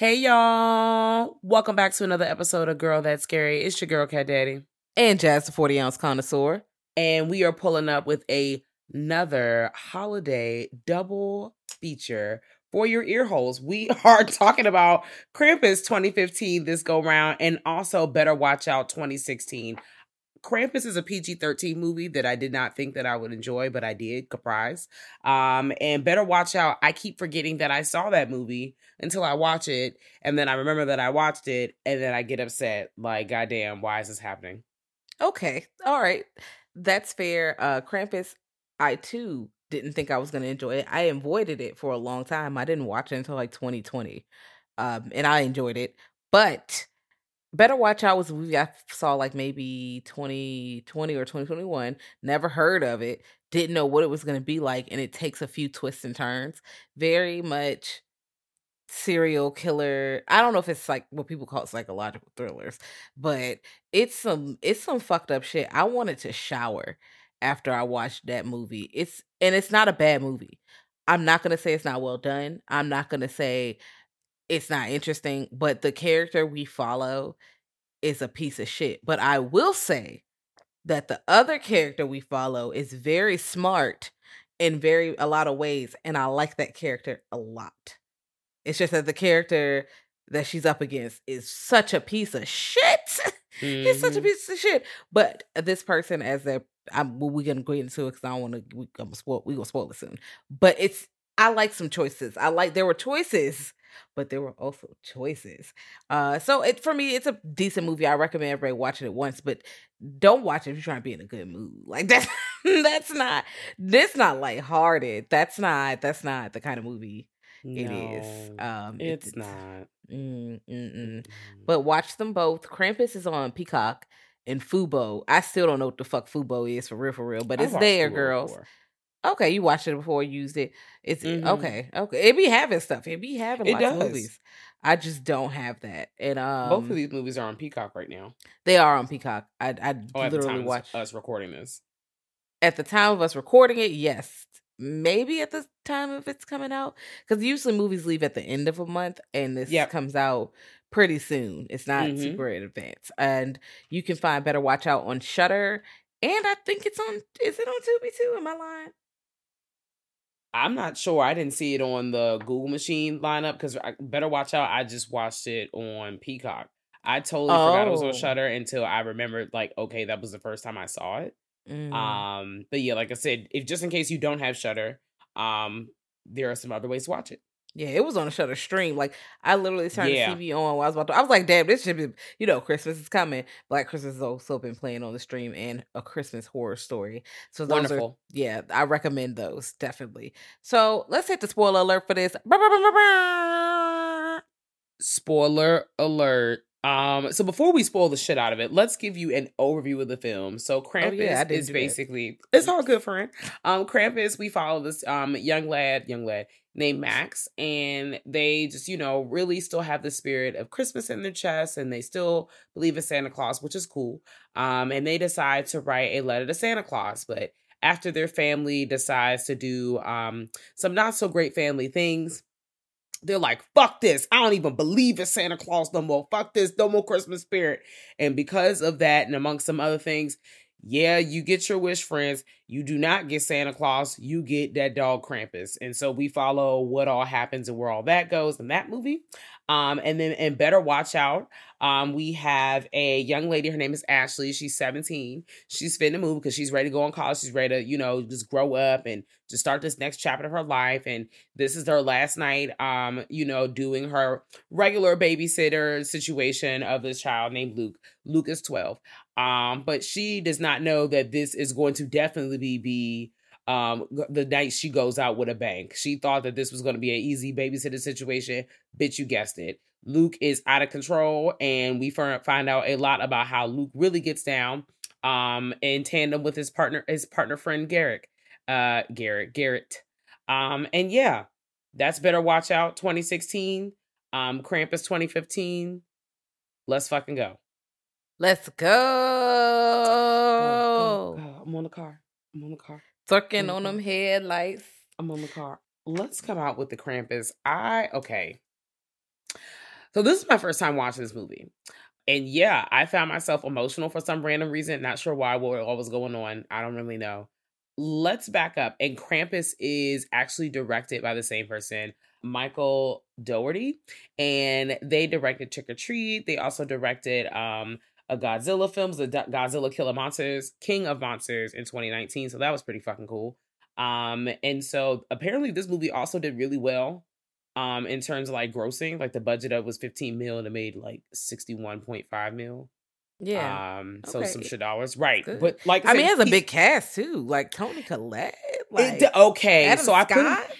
Hey y'all! Welcome back to another episode of Girl That's Scary. It's your girl Cat Daddy and Jazz the 40 ounce connoisseur. And we are pulling up with a, another holiday double feature for your ear holes. We are talking about Krampus 2015 this go round and also Better Watch Out 2016. Krampus is a PG 13 movie that I did not think that I would enjoy, but I did, Caprice. Um, and Better Watch Out, I keep forgetting that I saw that movie until I watch it. And then I remember that I watched it, and then I get upset. Like, goddamn, why is this happening? Okay. All right. That's fair. Uh, Krampus, I too didn't think I was going to enjoy it. I avoided it for a long time. I didn't watch it until like 2020. Um, and I enjoyed it. But Better Watch Out was a movie I saw like maybe 2020 or 2021. Never heard of it. Didn't know what it was going to be like. And it takes a few twists and turns. Very much serial killer. I don't know if it's like what people call psychological thrillers, but it's some it's some fucked up shit. I wanted to shower after I watched that movie. It's and it's not a bad movie. I'm not going to say it's not well done. I'm not going to say it's not interesting, but the character we follow is a piece of shit. But I will say that the other character we follow is very smart in very a lot of ways and I like that character a lot. It's just that the character that she's up against is such a piece of shit. Mm-hmm. He's such a mm-hmm. piece of shit. But this person, as a, I'm, we're gonna go into it because I don't want to. We gonna spoil. We gonna spoil it soon. But it's. I like some choices. I like there were choices but there were also choices. Uh, so it for me, it's a decent movie. I recommend everybody watching it once, but don't watch it if you're trying to be in a good mood. Like that's that's not this not lighthearted. That's not that's not the kind of movie no, it is. Um, it's, it's not. Mm, mm, mm. But watch them both. Krampus is on Peacock and Fubo. I still don't know what the fuck Fubo is for real, for real, but it's there, Fubo girls. Before. Okay, you watched it before, used it. It's mm-hmm. okay, okay. It be having stuff. It be having it does. of movies. I just don't have that. And um, both of these movies are on Peacock right now. They are on Peacock. I I oh, literally watched us recording this. At the time of us recording it, yes. Maybe at the time of it's coming out, because usually movies leave at the end of a month, and this yep. comes out pretty soon. It's not mm-hmm. super in advance, and you can find Better Watch Out on Shudder and I think it's on. Is it on Tubi too? Am I lying? I'm not sure. I didn't see it on the Google machine lineup because I better watch out. I just watched it on Peacock. I totally oh. forgot it was on Shudder until I remembered, like, okay, that was the first time I saw it. Mm. Um, but yeah, like I said, if just in case you don't have Shudder, um, there are some other ways to watch it. Yeah, it was on a Shudder stream. Like I literally turned yeah. the TV on while I was about to. I was like, "Damn, this should be." You know, Christmas is coming. Black Christmas has also been playing on the stream and a Christmas horror story. So those Wonderful. Are, yeah, I recommend those definitely. So let's hit the spoiler alert for this. Spoiler alert. Um, so before we spoil the shit out of it, let's give you an overview of the film. So Krampus oh, yeah, is basically it's all good, friend. Um, Krampus, we follow this um young lad, young lad. Named Max, and they just, you know, really still have the spirit of Christmas in their chest, and they still believe in Santa Claus, which is cool. Um, and they decide to write a letter to Santa Claus, but after their family decides to do um some not so great family things, they're like, fuck this. I don't even believe in Santa Claus no more. Fuck this. No more Christmas spirit. And because of that, and amongst some other things, yeah, you get your wish, friends. You do not get Santa Claus. You get that dog Krampus. And so we follow what all happens and where all that goes in that movie. Um, and then and better watch out. Um, we have a young lady. Her name is Ashley. She's 17. She's to move because she's ready to go on college. She's ready to, you know, just grow up and just start this next chapter of her life. And this is her last night, um, you know, doing her regular babysitter situation of this child named Luke. Luke is 12. Um, but she does not know that this is going to definitely be, be um the night she goes out with a bang. She thought that this was going to be an easy babysitter situation. Bitch, you guessed it. Luke is out of control, and we find out a lot about how Luke really gets down um in tandem with his partner his partner friend Garrett. Uh Garrett, Garrett. Um and yeah, that's better watch out 2016. Um Krampus 2015. Let's fucking go. Let's go. go, go, go. I'm on the car. I'm on the car. Sucking on them headlights. I'm on the car. Let's come out with the Krampus. I okay. So this is my first time watching this movie. And yeah, I found myself emotional for some random reason. Not sure why, what, what was going on. I don't really know. Let's back up. And Krampus is actually directed by the same person, Michael Dougherty. And they directed Trick 'r Treat. They also directed um a Godzilla films, the Godzilla Killer Monsters, King of Monsters in 2019. So that was pretty fucking cool. Um, and so apparently this movie also did really well um in terms of like grossing. Like the budget of was 15 mil and it made like 61.5 mil. Yeah. Um, so okay. some shit dollars. Right. But like I, I mean, it has a big cast too. Like Toni Collette. Like, it, okay. Adam so Scott? I put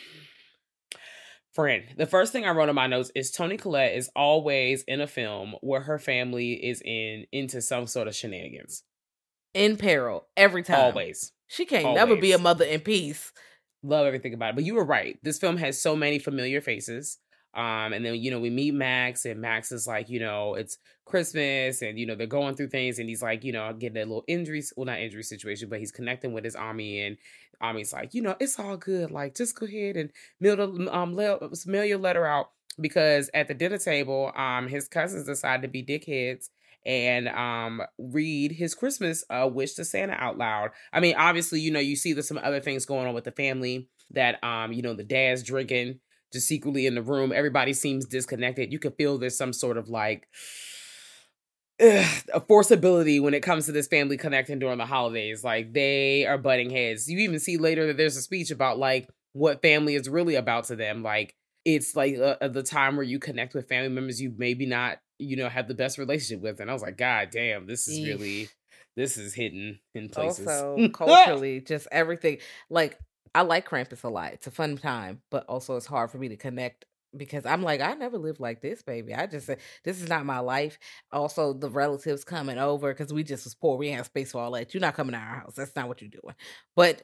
friend. The first thing I wrote in my notes is Toni Collette is always in a film where her family is in into some sort of shenanigans. In peril every time. Always. She can't Always. never be a mother in peace. Love everything about it. But you were right. This film has so many familiar faces. Um, and then you know we meet Max, and Max is like, you know, it's Christmas, and you know they're going through things, and he's like, you know, getting a little injury, well, not injury situation, but he's connecting with his army, and Army's like, you know, it's all good. Like, just go ahead and mail the um mail your letter out because at the dinner table, um, his cousins decided to be dickheads and um read his Christmas uh wish to Santa out loud. I mean, obviously, you know, you see there's some other things going on with the family that um, you know, the dad's drinking just secretly in the room. Everybody seems disconnected. You can feel there's some sort of like ugh, a forceability when it comes to this family connecting during the holidays. Like they are butting heads. You even see later that there's a speech about like what family is really about to them. Like it's like uh, the time where you connect with family members you maybe not you know have the best relationship with. And I was like, God damn, this is really this is hidden in places. Also, culturally, just everything. Like I like Krampus a lot. It's a fun time, but also it's hard for me to connect because I'm like, I never lived like this, baby. I just said, this is not my life. Also, the relatives coming over because we just was poor. We had space for all that. You're not coming to our house. That's not what you're doing. But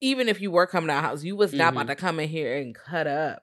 even if you were coming to our house, you was not mm-hmm. about to come in here and cut up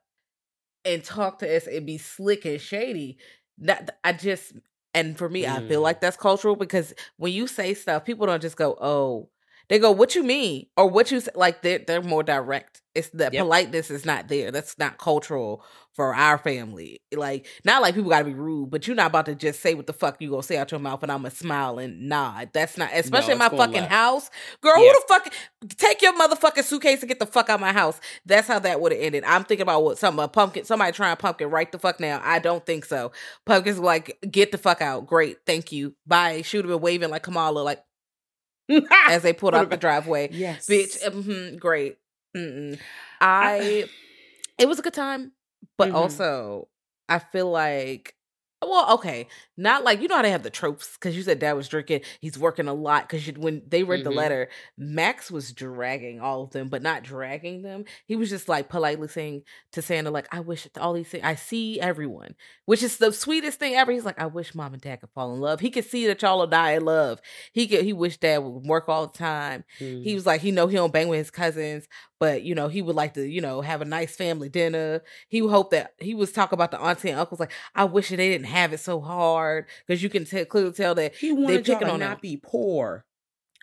and talk to us and be slick and shady. That I just and for me, mm. I feel mm. like that's cultural because when you say stuff, people don't just go, "Oh, they go, "What you mean?" or "What you say?" Like they're they're more direct. It's the yep. politeness is not there. That's not cultural for our family. Like not like people got to be rude, but you're not about to just say what the fuck you gonna say out your mouth, and I'm gonna smile and nod. That's not, especially no, in my fucking left. house, girl. Yeah. Who the fuck? Take your motherfucking suitcase and get the fuck out of my house. That's how that would have ended. I'm thinking about what some a pumpkin, somebody trying pumpkin right the fuck now. I don't think so. Pumpkin's like, get the fuck out. Great, thank you. Bye. She would have been waving like Kamala, like as they pulled out the driveway. Yes, bitch. Mm-hmm, great. Mm-mm. I. it was a good time, but mm-hmm. also I feel like well, okay, not like you know how they have the tropes because you said dad was drinking. He's working a lot because when they read mm-hmm. the letter, Max was dragging all of them, but not dragging them. He was just like politely saying to Santa, like, "I wish all these things. I see everyone," which is the sweetest thing ever. He's like, "I wish mom and dad could fall in love. He could see that y'all will die in love. He could. He wished dad would work all the time. Mm-hmm. He was like, he know he don't bang with his cousins, but you know he would like to you know have a nice family dinner he would hope that he was talking about the auntie and uncles like i wish they didn't have it so hard because you can t- clearly tell that He wanted picking y'all to on not him. be poor.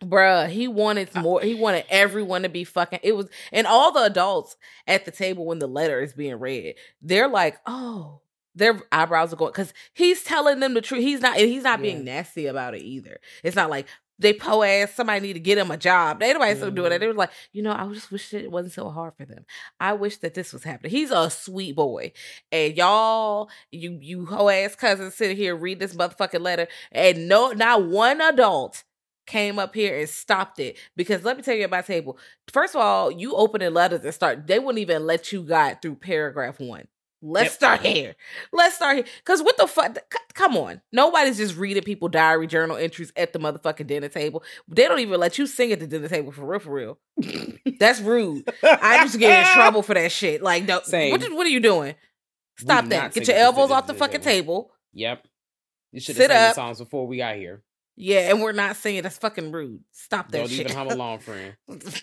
Bruh, he wanted more. He wanted everyone to be fucking. It was, and all the adults at the table when the letter is being read, they're like, "Oh, their eyebrows are going," because he's telling them the truth. He's not, and he's not being nasty about it either. It's not like they po ass. Somebody need to get him a job. They nobody's doing that. Mhm. They were like, you know, I just wish it wasn't so hard for them. I wish that this was happening. He's a sweet boy, and y'all, you you hoe ass cousins sit here read this motherfucking letter, and no, not one adult came up here and stopped it because let me tell you about table. First of all, you opening letters and start. They wouldn't even let you guide through paragraph one. Let's start here. Let's start here. Cause what the fuck? c- Come on. Nobody's just reading people diary journal entries at the motherfucking dinner table. They don't even let you sing at the dinner table for real. For real. That's rude. I used to get in trouble for that shit. Like, no, what, what are you doing? Stop that. Get your elbows off the fucking table. table. Yep. You should have sang songs before we got here. Yeah, and we're not saying That's fucking rude. Stop that Don't shit. even hum along, friend.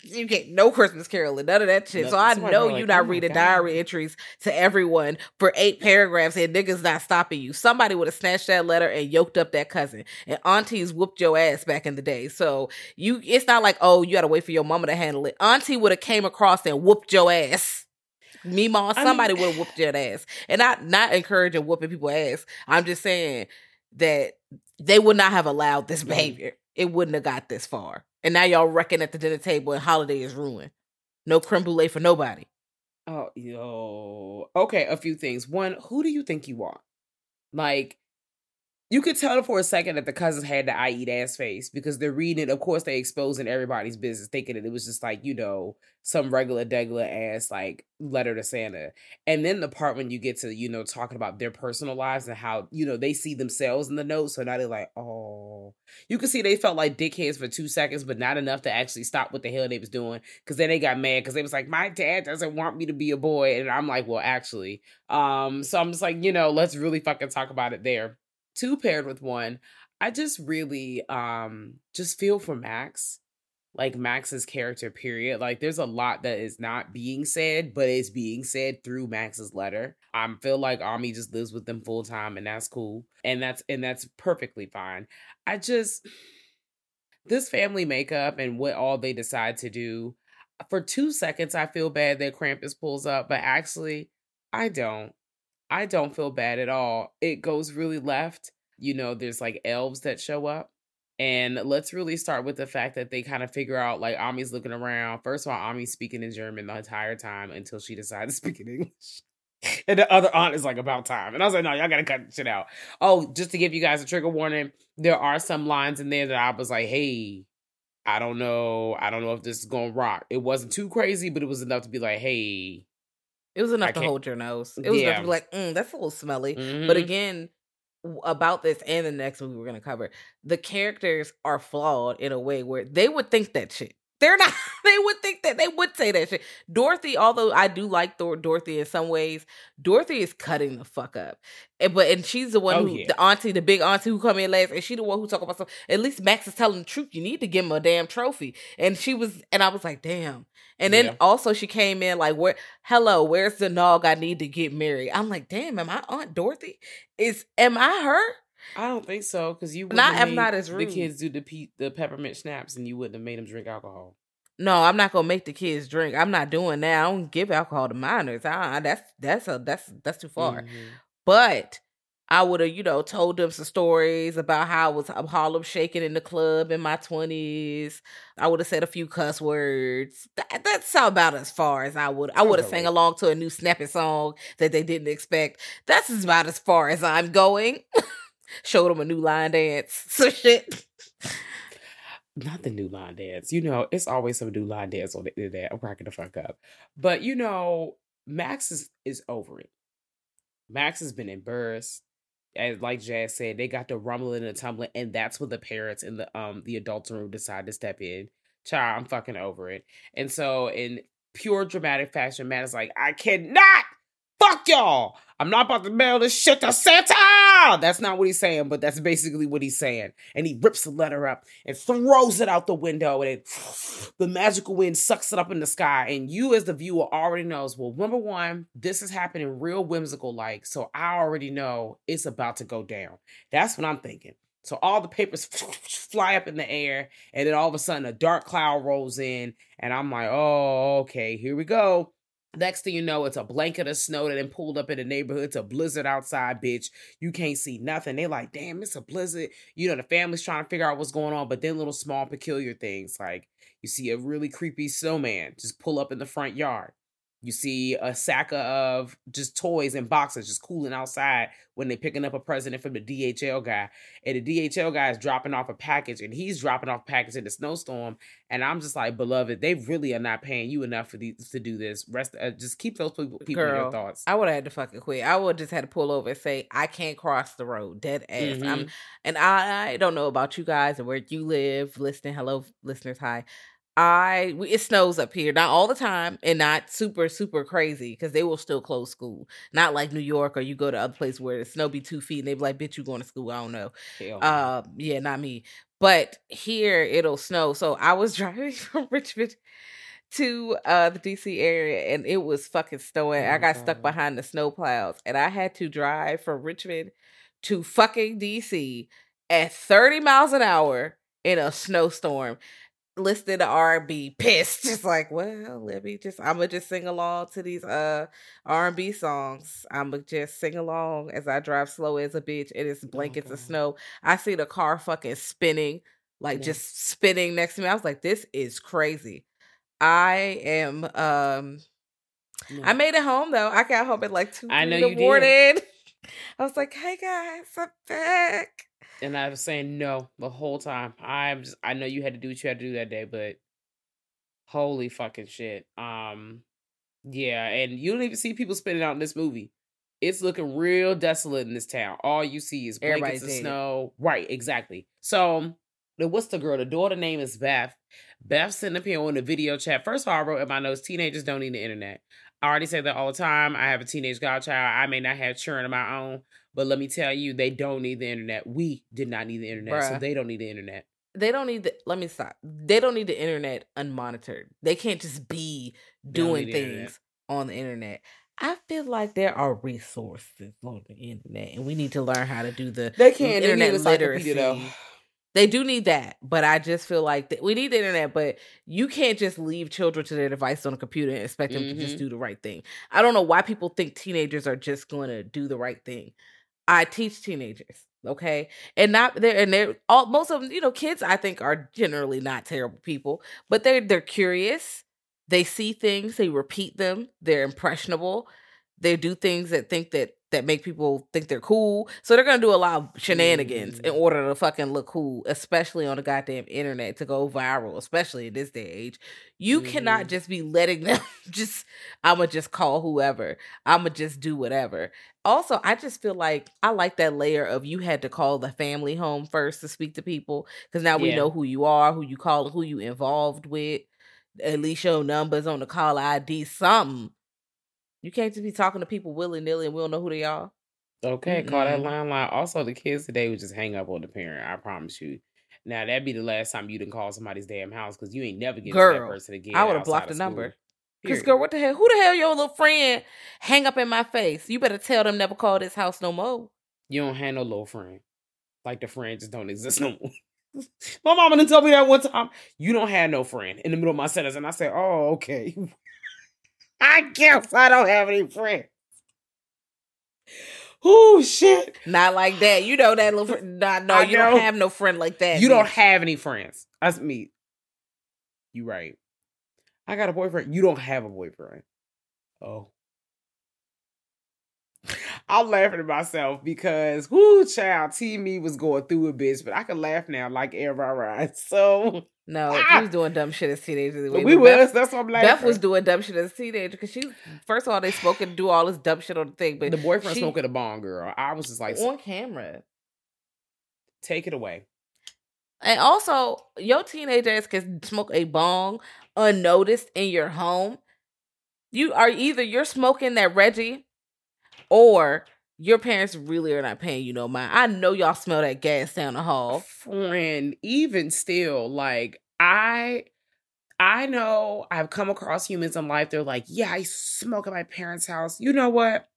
you get no Christmas caroling, none of that shit. so I know probably you like, not "Oh reading diary entries to everyone for eight paragraphs and niggas not stopping you. Somebody would have snatched that letter and yoked up that cousin. And aunties whooped your ass back in the day. So you it's not like, oh, you gotta wait for your mama to handle it. Auntie would have came across and whooped your ass. Me, mom, I mean- somebody would have whooped your ass. And not not encouraging whooping people's ass. I'm just saying that they would not have allowed this mm-hmm. behavior. It wouldn't have got this far. And now y'all reckon at the dinner table and holiday is ruined. No creme brulee for nobody. Oh, yo. Okay, a few things. One, who do you think you are? Like, you could tell for a second that the cousins had the I eat ass face because they're reading it. Of course, they exposing everybody's business, thinking that it was just like, you know, some regular, degular ass like letter to Santa. And then the part when you get to, you know, talking about their personal lives and how, you know, they see themselves in the note. So now they're like, oh, you can see they felt like dickheads for two seconds, but not enough to actually stop what the hell they was doing. Cause then they got mad because they was like, my dad doesn't want me to be a boy. And I'm like, well, actually. Um, so I'm just like, you know, let's really fucking talk about it there. Two paired with one. I just really um just feel for Max. Like Max's character, period. Like there's a lot that is not being said, but is being said through Max's letter. I feel like Ami just lives with them full time and that's cool. And that's and that's perfectly fine. I just this family makeup and what all they decide to do. For two seconds, I feel bad that Krampus pulls up, but actually, I don't. I don't feel bad at all. It goes really left. You know, there's like elves that show up. And let's really start with the fact that they kind of figure out like Ami's looking around. First of all, Ami's speaking in German the entire time until she decides to speak in English. And the other aunt is like, about time. And I was like, no, y'all gotta cut shit out. Oh, just to give you guys a trigger warning, there are some lines in there that I was like, hey, I don't know. I don't know if this is gonna rock. It wasn't too crazy, but it was enough to be like, hey. It was enough I to can't- hold your nose. It was enough to be like, mm, that's a little smelly. But mhm. again, about this and the next movie we're gonna cover, the characters are flawed in a way where they would think that shit. They're not. They would think that they would say that shit. Dorothy, although I do like Dor- Dorothy in some ways, Dorothy is cutting the fuck up. And, but and she's the one Oh, who yeah. the auntie, the big auntie who come in last, and she the one who talk about stuff. At least Max is telling the truth. You need to give him a damn trophy. And she was, and I was like, damn. And then Yeah. also she came in like, where? Hello, where's the nog? I need to get married. I'm like, damn. Am I Aunt Dorothy? Is am I her? I don't think so because you And I wouldn't am have not as the kids do the pe- the peppermint schnapps and you wouldn't have made them drink alcohol. No, I'm not gonna make the kids drink. I'm not doing that. I don't give alcohol to minors. I, that's that's a that's that's too far. Mhm. But I would have, you know, told them some stories about how I was I'm Harlem shaking in the club in my twenties. I would have said a few cuss words. That, that's about as far as I would. I would have sang along to a new snapping song that they didn't expect. That's about as far as I'm going. Showed them a new line dance. So shit. Not the new line dance. You know, it's always some new line dance on the internet. I'm cracking the fuck up. But you know, Max is, is over it. Max has been embarrassed. As like Jazz said, they got the rumbling and the tumbling, and that's when the parents in the um the adults room decide to step in. Child, I'm fucking over it. And so in pure dramatic fashion, Matt is like, I cannot fuck y'all. I'm not about to mail this shit to Santa. That's not what he's saying, but that's basically what he's saying. And he rips the letter up and throws it out the window, and it, the magical wind sucks it up in the sky. And you, as the viewer, already knows. Well, number one, this is happening real whimsical like, so I already know it's about to go down. That's what I'm thinking. So all the papers fly up in the air, and then all of a sudden a dark cloud rolls in, and I'm like, oh, okay, here we go. Next thing you know, it's a blanket of snow that then pulled up in the neighborhood. It's a blizzard outside, bitch. You can't see nothing. They're like, damn, it's a blizzard. You know, the family's trying to figure out what's going on, but then little small peculiar things like you see a really creepy snowman just pull up in the front yard. You see a sack of just toys and boxes just cooling outside when they're picking up a present from the DHL guy. And the DHL guy is dropping off a package and he's dropping off a package in the snowstorm. And I'm just like, beloved, they really are not paying you enough for these to do this. Rest, uh, just keep those people, people in your thoughts. I would have had to fucking quit. I would just had to pull over and say, I can't cross the road. Dead ass. Mm-hmm. I'm, and I, I don't know about you guys and where you live. Listening, hello, listeners. Hi. I we, it snows up here, not all the time, and not super super crazy because they will still close school. Not like New York or you go to other places where the snow be two feet and they be like, "Bitch, you going to school?" I don't know. Hell. Uh, yeah, not me. But here it'll snow. So I was driving from Richmond to uh the DC area and it was fucking snowing. Oh I got stuck behind the snow clouds and I had to drive from Richmond to fucking DC at 30 miles an hour in a snowstorm. Listening to R&B, pissed, just like, well, let me just, I'm gonna just sing along to these uh R&B songs. I'm gonna just sing along as I drive slow as a bitch. and it's blankets of snow. I see the car fucking spinning, like Yeah. just spinning next to me. I was like, this is crazy. I am um No. I made it home though. I got home at like two I three know in the you did. morning. I was like, hey guys, I'm back. And I was saying no the whole time. I'm just I know you had to do what you had to do that day, but holy fucking shit. Um yeah, and you don't even see people spinning out in this movie. It's looking real desolate in this town. All you see is blankets Everybody's of dead. snow. Right, exactly. So the what's the girl? The daughter name is Beth. Beth sitting up here on the video chat. First of all, I wrote in my notes, teenagers don't need the internet. I already say that all the time. I have a teenage godchild. I may not have children of my own, but let me tell you, they don't need the internet. We did not need the internet, so they don't need the internet. They don't need the let me stop. They don't need the internet unmonitored. They can't just be doing the things on the internet. I feel like there are resources on the internet and we need to learn how to do the They can't. They need internet encyclopedia, though. literacy. They do need that, but I just feel like that we need the internet, but you can't just leave children to their device on a computer and expect them to just Mhm. do the right thing. I don't know why people think teenagers are just going to do the right thing. I teach teenagers, okay, and not they're and they're all most of them. You know, kids I think are generally not terrible people, but they're they're curious. They see things, they repeat them. They're impressionable. They do things that think that that make people think they're cool. So they're gonna do a lot of shenanigans in Mm. order to fucking look cool, especially on the goddamn internet to go viral, especially in this day and age. You cannot Mhm. just be letting them just I'ma just call whoever. I'ma just do whatever. Also, I just feel like I like that layer of you had to call the family home first to speak to people because now we Yeah. know who you are, who you call, who you involved with. At least your numbers on the call ID, something. You can't just be talking to people willy nilly and we don't know who they are. Okay, call that Mm-mm. landline. Also, the kids today would just hang up on the parent. I promise you. Now that'd be the last time you didn't call somebody's damn house because you ain't never getting to that person again. I would've blocked of the number. Cause girl, what the hell? Who the hell your little friend hang up in my face? You better tell them never call this house no more. You don't have no little friend. Like the friend just don't exist no more. my mama didn't tell me that one time. You don't have no friend in the middle of my sentence, and I said, "Oh, okay." I guess I don't have any friends. Oh shit! Not like that. You know that little friend. Nah, no, I you know. don't have no friend like that. You don't have any friends. That's me. You right. I got a boyfriend. You don't have a boyfriend. Oh. I'm laughing at myself because whoo child, T me was going through a bitch, but I can laugh now like everybody right. So No, Ah! she was doing dumb shit as teenagers. We but was. Beth, That's what I'm laughing. Beth was doing dumb shit as a teenager because she, first of all, they spoke and do all this dumb shit on the thing, but the boyfriend she- smoking a bong, girl. I was just like, on camera. take it away. And also, your teenage ass can smoke a bong unnoticed in your home. You are either you're smoking that Reggie or your parents really are not paying you no mind. I know y'all smell that gas down the hall. friend, even still, like I I know I've come across humans in life, they're like, yeah, I smoke at my parents' house. You know what?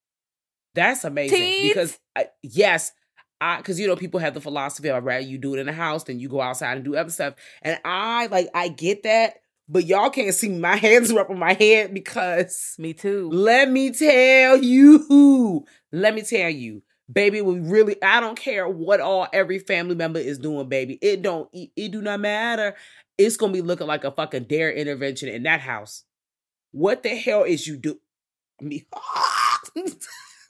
That's amazing. Because I, uh, yes, I because you know, people have the philosophy of I'd rather you do it in the house than you go outside and do other stuff. And I like I get that, but y'all can't see my hands are up on my head because Me too. let me tell you. Let me tell you. Baby, we really I don't care what all every family member is doing, baby. It don't it, it do not matter. It's gonna be looking like a fucking dare intervention in that house. What the hell is you do? Me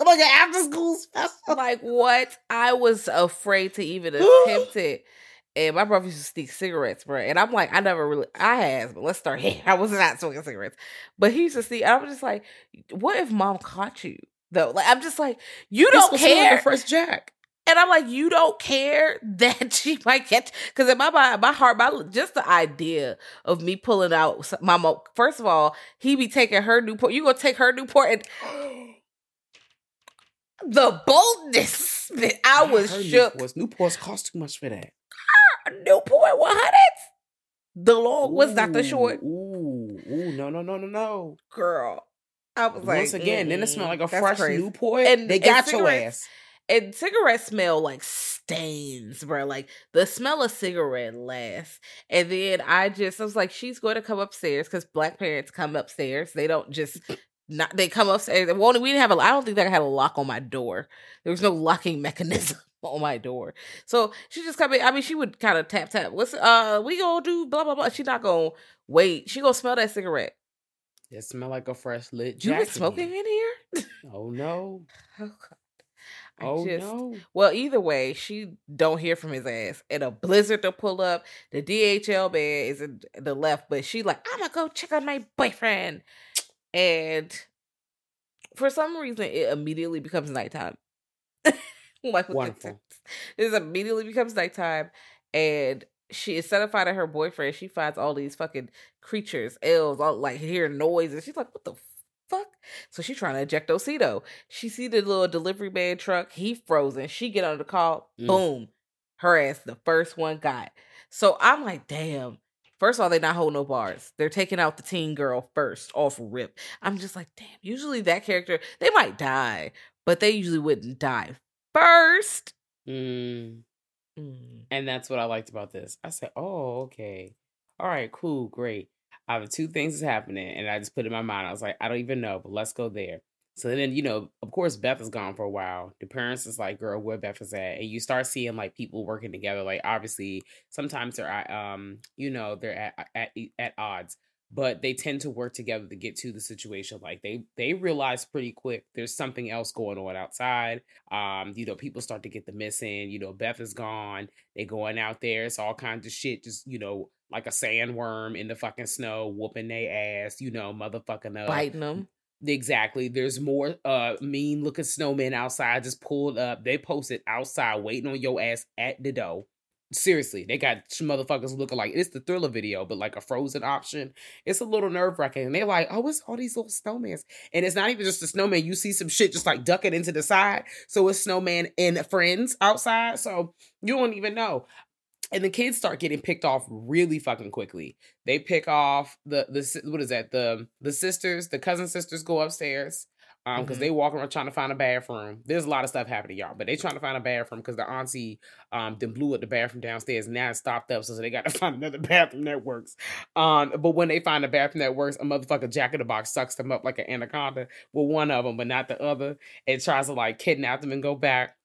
like an after school special. like what? I was afraid to even attempt it. And my brother used to sneak cigarettes, bro. And I'm like, I never really, I have, but let's start here. I was not smoking cigarettes, but he used to sneak. I was just like, what if mom caught you? Though, like, I'm just like, you This don't was like care. the first Jack. And I'm like, you don't care that she might catch because in my mind, my heart, my just the idea of me pulling out my mo. First of all, he be taking her Newport. You gonna take her Newport and the boldness that I was shook. Newports. Newports cost too much for that. Newport one hundred. The long was not the short Ooh, ooh, no, no, no, no, no. girl. I was like, Once again, then it smelled like a mm, fresh crazy. Newport. And- they and got your cigarettes- ass. and cigarettes smell like stains, bro. Like the smell of cigarette lasts. And then I just I was like, she's going to come upstairs because black parents come upstairs. They don't just not they come upstairs. Well, we didn't have a I don't think that I had a lock on my door. There was no locking mechanism on my door. So she just come in. I mean, she would kind of tap tap. What's uh we gonna do? Blah blah blah. She not gonna wait. She gonna smell that cigarette. It smell like a fresh lit. You been smoking in here? Oh no! Oh god. I Oh just- no! Well, either way, she don't hear from his ass. And a blizzard to pull up. The DHL man is in the left, but she like, I'm gonna go check on my boyfriend. And for some reason, it immediately becomes nighttime. like Wonderful. It immediately becomes nighttime, and she is set of finding her boyfriend, she finds all these fucking creatures, elves, all like hearing noises. She's like, what the fuck? So she's trying to eject Osito. She see the little delivery man truck. He frozen. She get on the call. Mm. Boom. Her ass the first one got. So I'm like, damn. First of all, they not hold no bars. They're taking out the teen girl first off rip. I'm just like, damn. Usually that character, they might die, but they usually wouldn't die first. Mm. Mm. And that's what I liked about this. I said, "Oh, okay, all right, cool, great." I have two things is happening, and I just put it in my mind. I was like, "I don't even know, but let's go there." So then, you know, of course, Beth is gone for a while. The parents is like, "Girl, where Beth is at?" And you start seeing like people working together. Like, obviously, sometimes they're at, um, you know, they're at at at odds, but they tend to work together to get to the situation. Like they they realize pretty quick there's something else going on outside. Um, you know, people start to get the missing. You know, Beth is gone. They going out there. It's all kinds of shit. Just you know, like a sandworm in the fucking snow, whooping their ass. You know, motherfucking up. Biting them. Exactly. There's more uh mean looking snowmen outside just pulled up. They posted outside waiting on your ass at the door. Seriously, they got some motherfuckers looking like it's the thriller video, but like a frozen option. It's a little nerve wracking. And they're like, oh, it's all these little snowmans. And it's not even just a snowman. You see some shit just like ducking into the side. So it's snowman and friends outside. So you don't even know. And the kids start getting picked off really fucking quickly. They pick off the the what is that the the sisters the cousin sisters go upstairs um because Mhm. they walk around trying to find a bathroom. There's a lot of stuff happening, y'all, but they trying to find a bathroom because the auntie um then blew up the bathroom downstairs and now it's stopped up, so they got to find another bathroom that works. Um, but when they find a bathroom that works, a motherfucker jack in the box sucks them up like an anaconda with one of them, but not the other, and tries to like kidnap them and go back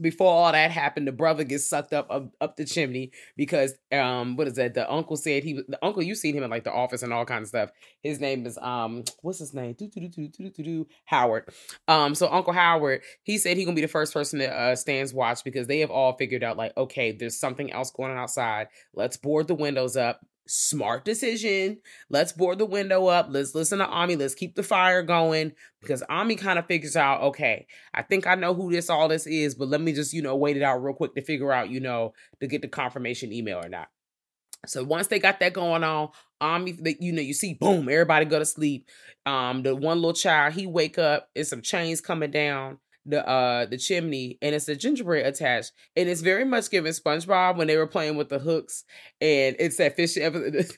before all that happened, the brother gets sucked up up, up the chimney because um what is that? The uncle said he the uncle you seen him in like the office and all kinds of stuff. His name is um what's his name? Do, do, do, do, do, do, do, Howard. Um so Uncle Howard, he said he gonna be the first person that uh stands watch because they have all figured out like okay, there's something else going on outside. Let's board the windows up. Smart decision. Let's board the window up. Let's listen to Ami. Let's keep the fire going because Ami kind of figures out, okay, I think I know who this all this is, but let me just, you know, wait it out real quick to figure out, you know, to get the confirmation email or not. So once they got that going on, um, you know, you see, boom, everybody go to sleep. Um, the one little child, he wake up, and some chains coming down the uh the chimney, and it's a gingerbread attached, and it's very much giving SpongeBob when they were playing with the hooks, and it's that fish episode.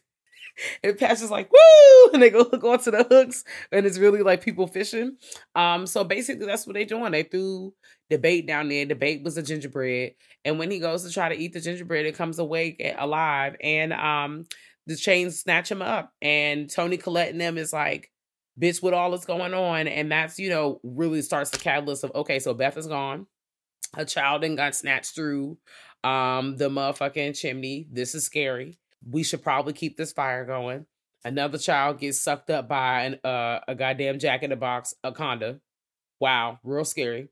and like, woo! And they go hook onto the hooks, and it's really like people fishing. Um, so basically that's what they doing. They threw the bait down there. The bait was a gingerbread. And when he goes to try to eat the gingerbread, it comes awake alive. And um the chains snatch him up. And Toni Collette and them is like, bitch, with all that's going on? And that's, you know, really starts the catalyst of okay, so Beth is gone. A child and got snatched through um the motherfucking chimney. This is scary we should probably keep this fire going. Another child gets sucked up by an, uh, a goddamn jack in the box, a conda. Wow, real scary.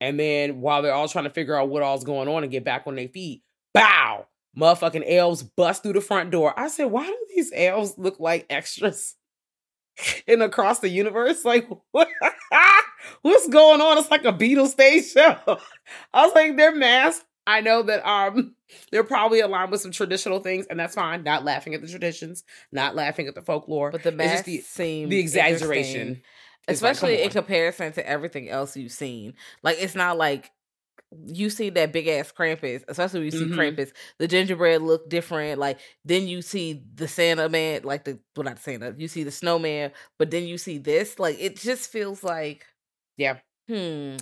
And then while they're all trying to figure out what all's going on and get back on their feet, bow, motherfucking elves bust through the front door. I said, why do these elves look like extras in across the universe? Like, what? what's going on? It's like a Beatles stage show. I was like, they're masked I know that um they're probably aligned with some traditional things, and that's fine. Not laughing at the traditions, not laughing at the folklore, but the mask the, seems the exaggeration, especially like, in comparison to everything else you've seen. Like it's not like you see that big ass Krampus, especially when you see mm-hmm. Krampus, the gingerbread look different. Like then you see the Santa man, like the well not Santa, you see the snowman, but then you see this. Like it just feels like yeah. Hmm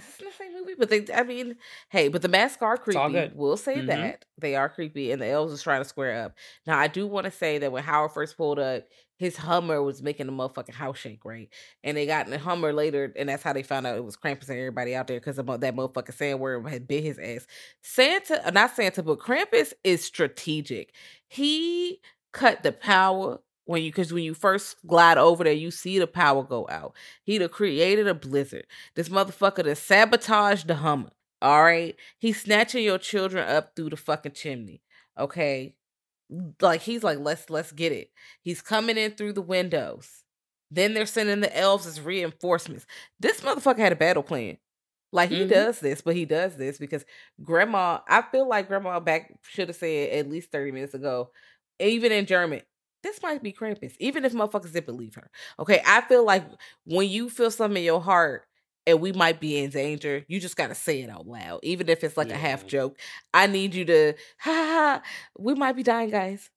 it's the same movie, but they, I mean, hey, but the masks are creepy. We'll say mm-hmm. that they are creepy, and the elves is trying to square up. Now, I do want to say that when Howard first pulled up, his Hummer was making the motherfucking house shake, right? And they got in the Hummer later, and that's how they found out it was Krampus and everybody out there because that motherfucking sandworm had bit his ass. Santa, uh, not Santa, but Krampus is strategic. He cut the power when you because when you first glide over there, you see the power go out. He'd have created a blizzard. This motherfucker to sabotage the Hummer. All right, he's snatching your children up through the fucking chimney. Okay, like he's like let's let's get it. He's coming in through the windows. Then they're sending the elves as reinforcements. This motherfucker had a battle plan. Like he mm-hmm. does this, but he does this because grandma, I feel like grandma back should have said at least 30 minutes ago, even in German, this might be Krampus, even if motherfuckers didn't believe her. Okay, I feel like when you feel something in your heart and we might be in danger, you just gotta say it out loud, even if it's like yeah. a half joke. I need you to, ha, ha, ha, we might be dying, guys.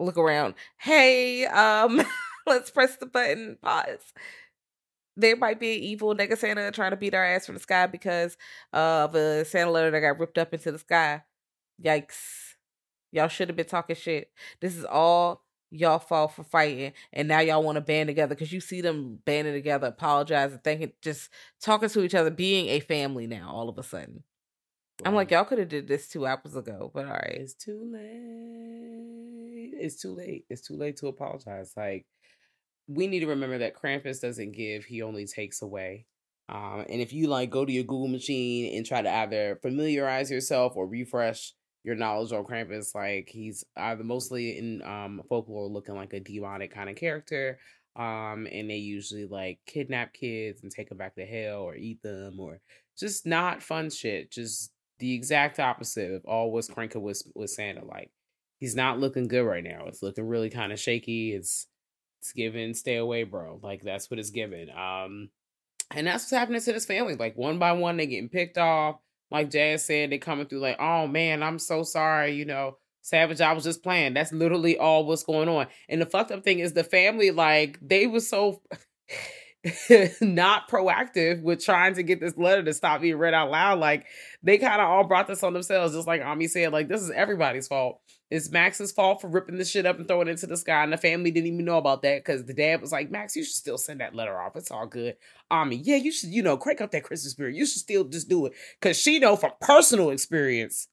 Look around. Hey, um, let's press the button. Pause. There might be an evil nigga Santa trying to beat our ass from the sky because of a Santa letter that got ripped up into the sky. Yikes. Y'all should have been talking shit. This is all y'all fall for fighting and now y'all want to band together because you see them banding together apologizing thinking just talking to each other being a family now all of a sudden. I'm like y'all could have did this two hours ago but all right. It's too late. It's too late. It's too late to apologize. Like we need to remember that krampus doesn't give he only takes away. Um, and if you like go to your google machine and try to either familiarize yourself or refresh your knowledge on Krampus. Like he's either mostly in um folklore looking like a demonic kind of character. Um, and they usually like kidnap kids and take them back to hell or eat them or just not fun shit. Just the exact opposite of all what's Kranka was with Santa. Like he's not looking good right now. It's looking really kind of shaky. It's it's giving stay away, bro. Like that's what it's giving. Um and that's what's happening to this family. Like one by one, they're getting picked off like Jazz said, they coming through like, oh man, I'm so sorry, you know. Savage, I was just playing. That's literally all what's going on. And the fucked up thing is the family, like, they was so not proactive with trying to get this letter to stop being read out loud. Like, they kind of all brought this on themselves, just like Ami said, like, this is everybody's fault. It's Max's fault for ripping the shit up and throwing it into the sky. And the family didn't even know about that because the dad was like, Max, you should still send that letter off. It's all good. I mean, yeah, you should, you know, crank up that Christmas spirit. You should still just do it. Cause she know from personal experience.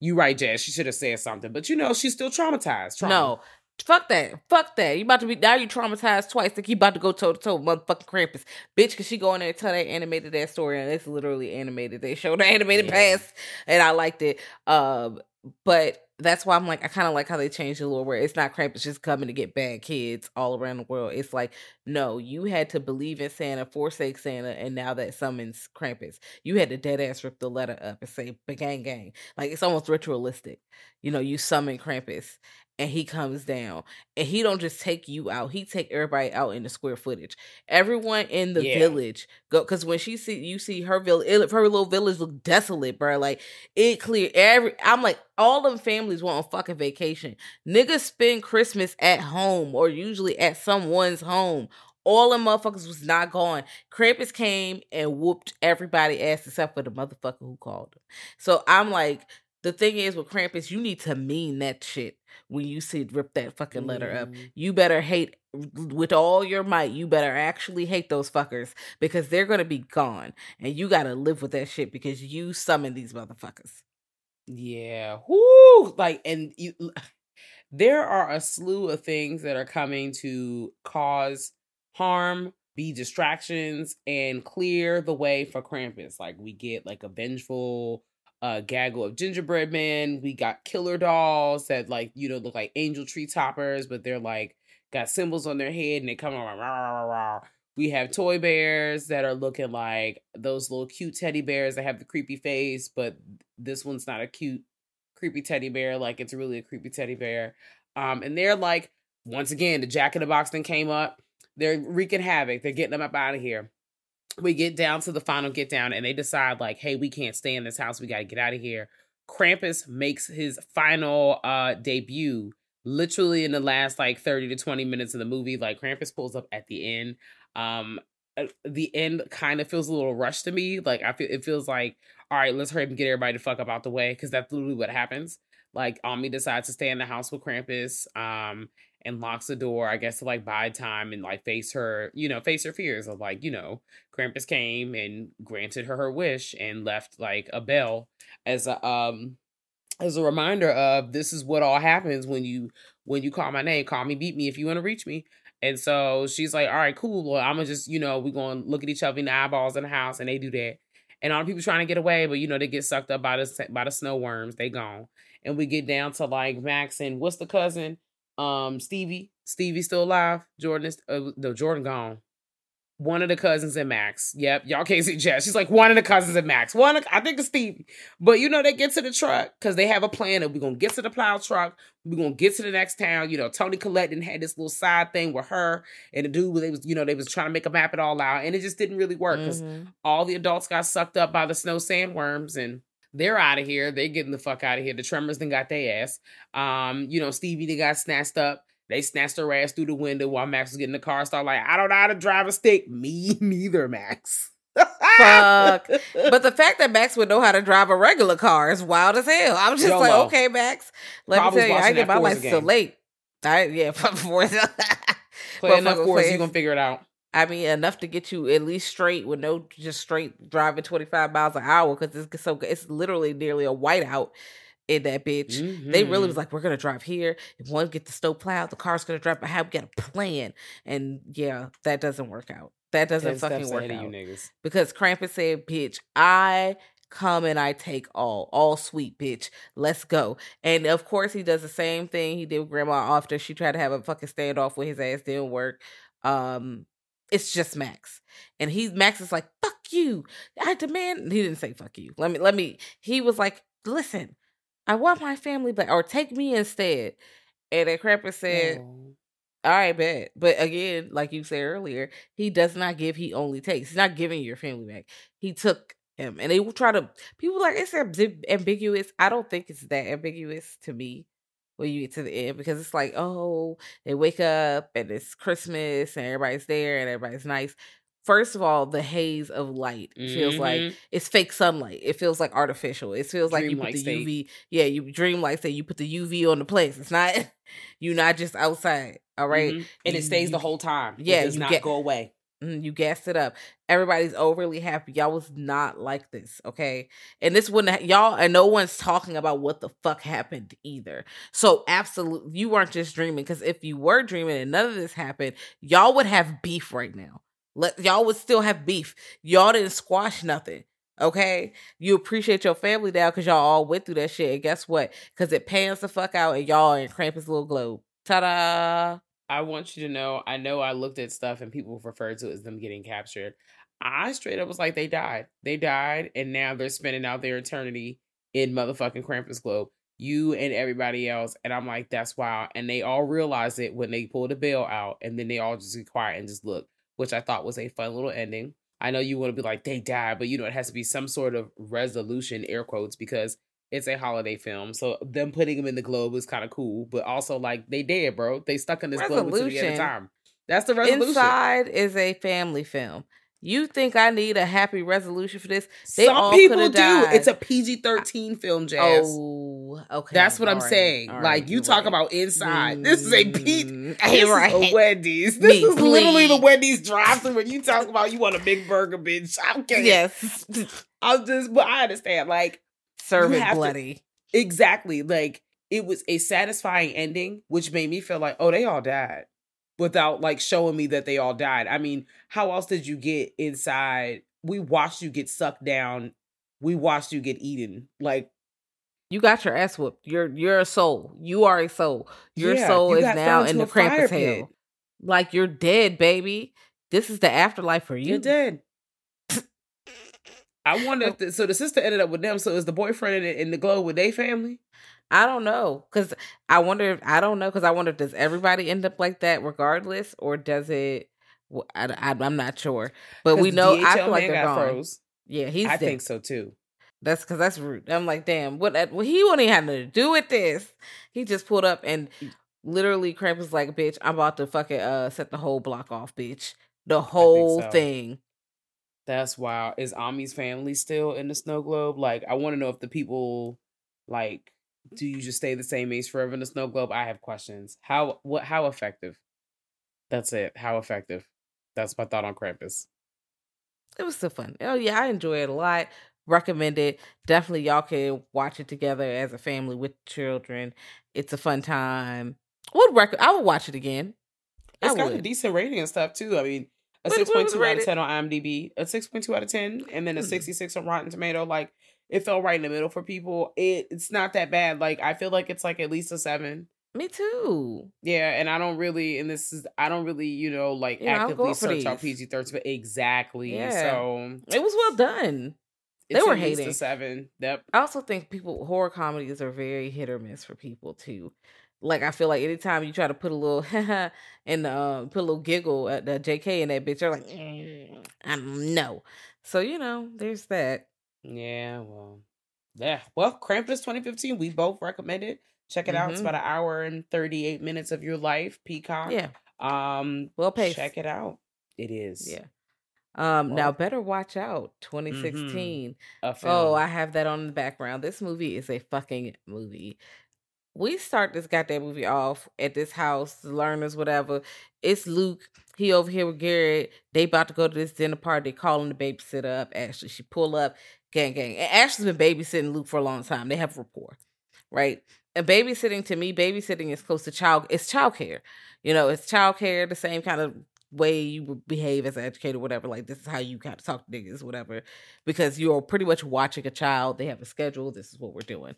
You right, Jazz. She should have said something. But you know, she's still traumatized. Trauma. No. Fuck that. Fuck that. You about to be now you traumatized twice. Like you about to go toe to toe motherfucking Krampus. Bitch, cause she go in there and tell that animated that story and it's literally animated. They showed the animated yeah. past and I liked it. Um but that's why I'm like, I kind of like how they changed the lore where it's not Krampus just coming to get bad kids all around the world. It's like, no, you had to believe in Santa, forsake Santa, and now that summons Krampus. You had to dead ass rip the letter up and say, gang, gang. Like it's almost ritualistic. You know, you summon Krampus and he comes down and he don't just take you out he take everybody out in the square footage everyone in the Yeah. village go because when she see you see her village her little village look desolate bro like it clear every i'm like all them families went on fucking vacation niggas spend christmas at home or usually at someone's home all them motherfuckers was not gone. Krampus came and whooped everybody ass except for the motherfucker who called him. So I'm like, the thing is with Krampus, you need to mean that shit when you see rip that fucking letter up. Mhm. You better hate with all your might. You better actually hate those fuckers because they're gonna be gone, and you gotta live with that shit because you summoned these motherfuckers. Yeah. Whoo! Like, and you, there are a slew of things that are coming to cause harm, be distractions, and clear the way for Krampus. Like, we get like a vengeful uh gaggle of gingerbread men. We got killer dolls that like, you know, look like angel tree toppers, but they're like got symbols on their head and they come around. Rah, rah, rah. We have toy bears that are looking like those little cute teddy bears that have the creepy face, but this one's not a cute creepy teddy bear like it's really a creepy teddy bear um and they're like once again the jack in the box thing came up they're wreaking havoc they're getting them up out of here we get down to the final get down and they decide like hey we can't stay in this house. We got to get out of here. Krampus makes his final uh debut literally in the last like 30 to 20 minutes of the movie. Like krampus pulls up at the end. Um uh, the end kind of feels a little rushed to me. Like i feel it feels like all right, let's hurry up and get everybody to fuck up out the way. Because that's literally what happens. Like Omi decides to stay in the house with Krampus, um, and locks the door, I guess, to like buy time and like face her, you know, face her fears of like, you know, Krampus came and granted her her wish and left like a bell as a um as a reminder of this is what all happens when you when you call my name, call me, beat me if you want to reach me. And so she's like, all right, cool. Well, I'm gonna just, you know, we're gonna look at each other in the eyeballs in the house, and they do that and all the people trying to get away, but you know they get sucked up by the by the snow worms. They gone, and we get down to like Max and what's the cousin, um, Stevie. Stevie still alive. Jordan is uh, no Jordan gone. One of the cousins and Max. Yep, y'all can't see Jess. She's like one of the cousins and Max. One, of, I think it's Stevie. But you know they get to the truck because they have a plan that we're gonna get to the plow truck. We're gonna get to the next town. You know, Toni Collette and had this little side thing with her and the dude. They was you know they was trying to make a map it all out, and it just didn't really work because Mhm. all the adults got sucked up by the snow sandworms and they're out of here. They're getting the fuck out of here. The tremors then got their ass. Um, you know, Stevie they got snatched up. They snatched her ass through the window while Max was getting the car. Start like, I don't know how to drive a stick. Me neither, Max. Fuck. But the fact that Max would know how to drive a regular car is wild as hell. I'm just like, okay, Max. Let Probably me tell you, I get my license so late. I yeah, before Play enough says- you gonna figure it out. I mean, enough to get you at least straight with no just straight driving 25 miles an hour because it's so it's literally nearly a whiteout in that bitch. They really was like, we're gonna drive here. If one get the snow plowed, the car's gonna drive behind. We got a plan, and yeah, that doesn't work out. That doesn't Ten fucking work out you niggas. because Krampus said, "Bitch, I." Come and I take all, all sweet bitch. Let's go. And of course, he does the same thing he did with Grandma after she tried to have a fucking standoff with his ass. Didn't work. Um, it's just Max, and he Max is like, "Fuck you." I demand. He didn't say "fuck you." Let me. Let me. He was like, "Listen, I want my family back, or take me instead." And then Krampus said, Oh. all right, bet. But again, like you said earlier, he does not give, he only takes. He's not giving your family back. He took him. And they will try to, people like, it's ambiguous. I don't think it's that ambiguous to me when you get to the end because it's like, oh, they wake up and it's Christmas and everybody's there and everybody's nice. First of all, the haze of light feels like Mhm. it's fake sunlight. It feels like artificial. It feels like you put the state. UV. Yeah, you dream like say you put the UV on the place. It's not you're not just outside. All right? Mhm. and it stays the whole time. Yeah, it does not get- go away. Mm, you gassed it up. Everybody's overly happy. Y'all was not like this, okay? And this wouldn't y'all and no one's talking about what the fuck happened either. So absolutely, you weren't just dreaming. Because if you were dreaming and none of this happened, y'all would have beef right now. Let y'all would still have beef. Y'all didn't squash nothing. Okay, you appreciate your family now because y'all all went through that shit. And guess what? Because it pans the fuck out, and y'all in Krampus' little globe. Ta da! I want you to know. I know I looked at stuff and people refer to it as them getting captured. I straight up was like, they died. They died, and now they're spending out their eternity in motherfucking Krampus globe. You and everybody else, and I'm like, that's wild. And they all realize it when they pull the bell out, and then they all just get quiet and just look, which I thought was a fun little ending. I know you want to be like they died, but you know it has to be some sort of resolution, air quotes, because it's a holiday film. So them putting them in the globe is kind of cool, but also like they dead, bro. They stuck in this globe until the end of time. That's the resolution. Inside is a family film. You think I need a happy resolution for this? They Some people do. died. It's a PG thirteen film, Jazz. Oh, okay. That's what I'm all right, saying. all like right, you talk right. about inside. This is a P. Mm, This is right. a Wendy's. This Me, is literally the. Wendy's drive-through. When you talk about you want a big burger, bitch. I'm kidding. Yes, I'm just, but I understand. Like serve it have to- bloody. exactly. Like it was a satisfying ending, which made me feel like, oh, they all died, without like showing me that they all died. I mean, how else did you get inside? We watched you get sucked down. We watched you get eaten. Like You got your ass whooped. You're you're a soul. You are a soul. Your yeah, soul you is now in the Krampus hell. Like you're dead, baby. This is the afterlife for you. You're dead. I wonder if the, so. The sister ended up with them. So is the boyfriend in, in the glow with their family? I don't know because I wonder. If, I don't know because I wonder if does everybody end up like that regardless, or does it? well, I, am not sure, but we know. DHL I feel like they're gone. froze. Yeah, he's. I dead. think so too. That's because that's rude. I'm like, damn, what? Well, he wouldn't even have nothing to do with this. He just pulled up and literally Krampus was like, bitch, I'm about to fucking uh set the whole block off, bitch. The whole so. thing. That's wild. Is Omi's family still in the snow globe? Like, I want to know if the people, like, do you just stay the same age forever in the snow globe? I have questions. How what? How effective? That's it. How effective? That's my thought on Krampus. It was still fun. Oh yeah, I enjoy it a lot. Recommend it. Definitely y'all can watch it together as a family with children. It's a fun time. Would rec- I would watch it again. It's I got a decent rating and stuff too. I mean, a six point two out of ten on IMDb, a six point two out of ten, and then a Hmm. sixty six on Rotten Tomato. Like it fell right in the middle for people. It it's not that bad. Like I feel like it's like at least a seven. Me too. Yeah, and I don't really, and this is I don't really, you know, like Yeah, actively search out. PG thirteen, but exactly. Yeah. So It was well done. it's were at hating. a seven. Yep. I also think people horror comedies are very hit or miss for people too. Like I feel like anytime you try to put a little and uh, put a little giggle at the JK in that bitch, they're like, mm, I don't know. So you know, there's that. Yeah. Well. Yeah. Well, Krampus 2015. We both recommend it. Check it out. It's about an hour and 38 minutes of your life. Peacock. Yeah, Um. well paced. Check it out. It is. Yeah. Um. Now better watch out. 2016. A film. Oh, I have that on the background. This movie is a fucking movie. We start this goddamn movie off at this house, the Lerners, whatever. It's Luke. He over here with Garrett. They about to go to this dinner party. They calling the babysitter up. Ashley, she pull up. Gang, gang. And Ashley's been babysitting Luke for a long time. They have rapport, right? And babysitting to me, babysitting is close to child. It's childcare. You know, it's childcare. The same kind of way you would behave as an educator, whatever. Like this is how you kind of talk to niggas, whatever because you're pretty much watching a child. They have a schedule. This is what we're doing.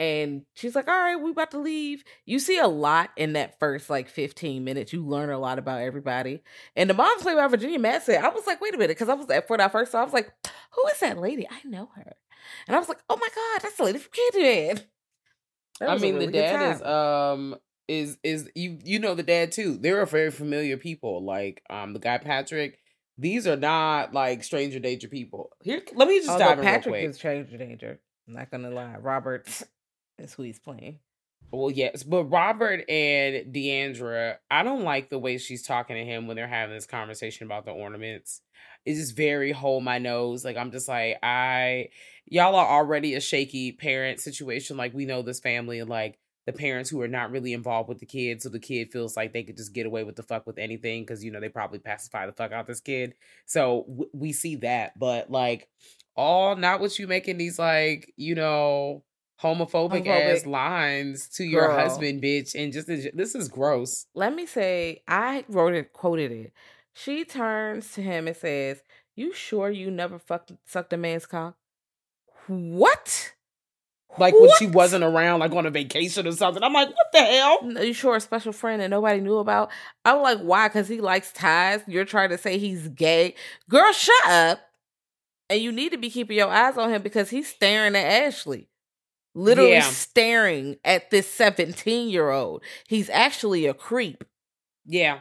And she's like, all right, we about to leave. You see a lot in that first like 15 minutes. You learn a lot about everybody. And the mom's played by Virginia Madsen. I was like, wait a minute. Because I was at for that first saw, I was like, who is that lady? I know her. And I was like, oh my God, that's the lady from Candyman. I mean, really the dad is um is is you you know the dad too. They're very familiar people. Like um the guy Patrick. These are not like stranger danger people. Here, let me just Although dive in real Patrick quick. is stranger danger. I'm not gonna lie. Robert is who he's playing. Well, yes, but Robert and Deandra, I don't like the way she's talking to him when they're having this conversation about the ornaments. It's just very hold my nose. Like I'm just like I, y'all are already a shaky parent situation. Like we know this family, like the parents who are not really involved with the kid, so the kid feels like they could just get away with the fuck with anything because you know they probably pacify the fuck out this kid. So w- we see that, but like all not what you making these like you know homophobic, ass Homophobic. lines to your husband, bitch, and just this is gross. let me say, I wrote it, quoted it. She turns to him and says, You sure you never fucked sucked a man's cock? What? Like when she wasn't around, like on a vacation or something. I'm like, what the hell? No, You sure a special friend that nobody knew about? I'm like, why? Because he likes ties. You're trying to say he's gay. Girl, shut up. And you need to be keeping your eyes on him because he's staring at Ashley. Literally Yeah. staring at this 17 year old. He's actually a creep. Yeah,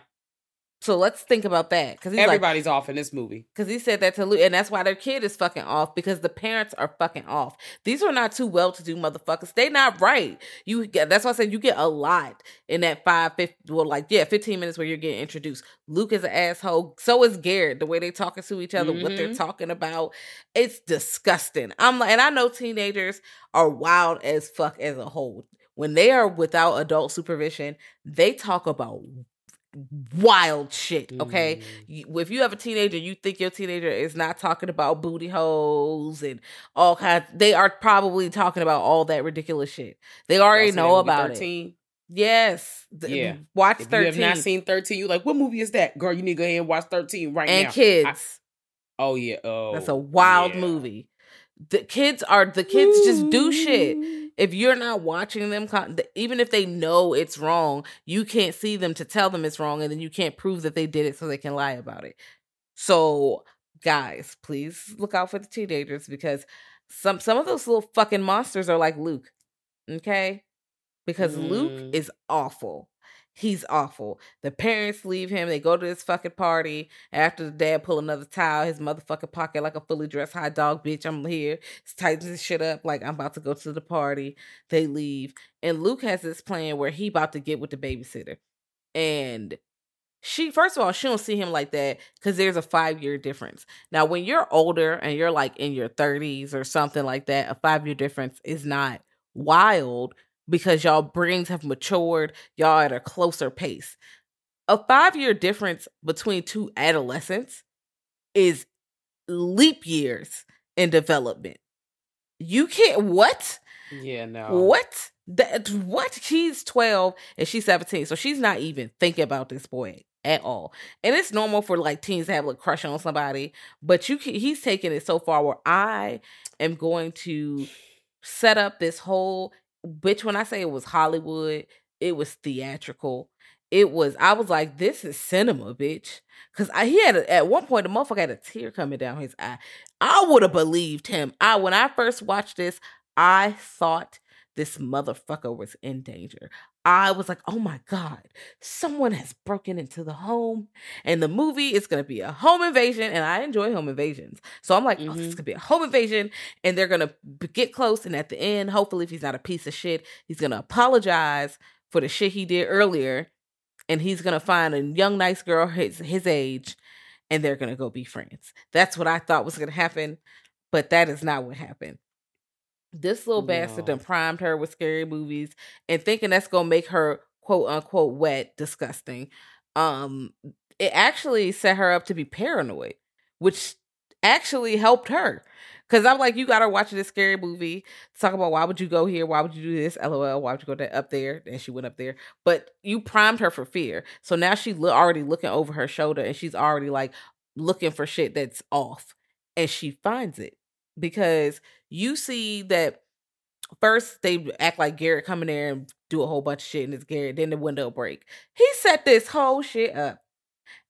So let's think about that. Because he's like, everybody's off in this movie. Because he said that to Luke, and that's why their kid is fucking off because the parents are fucking off. These are not too well-to-do motherfuckers. They not right. You get that's why I said you get a lot in that five, 50, well, like yeah, fifteen minutes where you're getting introduced. Luke is an asshole. So is Garrett. The way they talking to each other, what they're Mhm. talking about, it's disgusting. I'm like, and I know teenagers are wild as fuck as a whole. When they are without adult supervision, they talk about wild shit. Okay Mm. if you have a teenager, you think your teenager is not talking about booty holes and all kinds. They are probably talking about all that ridiculous shit. They already know about it. Yes. Yeah. Watch If you have thirteen not seen 13, you like, what movie is that? Girl, you need to go ahead and watch 13 right and now. kids. I- oh, yeah. Oh. That's a wild yeah. movie. The kids are the kids just do shit. If you're not watching them, even if they know it's wrong, you can't see them to tell them it's wrong, and then you can't prove that they did it, so they can lie about it. So, guys, please look out for the teenagers because some some of those little fucking monsters are like Luke, okay? Because Luke Mm. is awful. He's awful. The parents leave him. They go to this fucking party. After the dad pull another towel, his motherfucking pocket like a fully dressed hot dog bitch. I'm here. Tightens his shit up like I'm about to go to the party. They leave. And Luke has this plan where he about to get with the babysitter. And she first of all, she don't see him like that because there's a five year difference. Now, when you're older and you're like in your 30s or something like that, a five year difference is not wild because y'all brains have matured, y'all at a closer pace. A five year difference between two adolescents is leap years in development. You can't what? Yeah, no. What? That what? She's 12 and she's 17. So she's not even thinking about this boy at all. And it's normal for like teens to have a crush on somebody, but you can, he's taking it so far where I am going to set up this whole bitch when I say it was Hollywood, it was theatrical. It was I was like this is cinema, bitch. Cuz I he had a, at one point the motherfucker had a tear coming down his eye. I would have believed him. I when I first watched this, I thought this motherfucker was in danger. I was like, oh my God, someone has broken into the home. And the movie is going to be a home invasion. And I enjoy home invasions. So I'm like, oh, this is mm-hmm. going to be a home invasion. And they're going to get close. And at the end, hopefully, if he's not a piece of shit, he's going to apologize for the shit he did earlier. And he's going to find a young, nice girl his, his age. And they're going to go be friends. That's what I thought was going to happen. But that is not what happened. This little bastard No. done primed her with scary movies and thinking that's gonna make her quote unquote wet, disgusting. Um, it actually set her up to be paranoid, which actually helped her. Cause I'm like, you got her watching this scary movie, talk about why would you go here? Why would you do this? LOL, why would you go up there? And she went up there. But you primed her for fear. So now she's lo- already looking over her shoulder and she's already like looking for shit that's off. And she finds it because you see that first they act like Garrett coming there and do a whole bunch of shit and it's Garrett, then the window break. He set this whole shit up.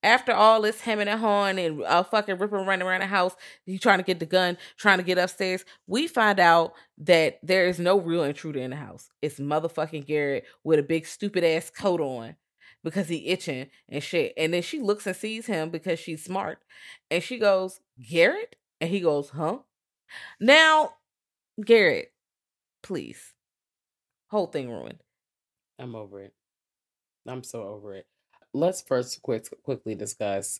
After all this hemming and hawing and uh, fucking ripping running around the house, he trying to get the gun, trying to get upstairs. We find out that there is no real intruder in the house. It's motherfucking Garrett with a big stupid ass coat on because he itching and shit. And then she looks and sees him because she's smart. And she goes, Garrett? And he goes, huh? Now, Garrett, please. Whole thing ruined. I'm over it. I'm so over it. Let's first quick, quickly discuss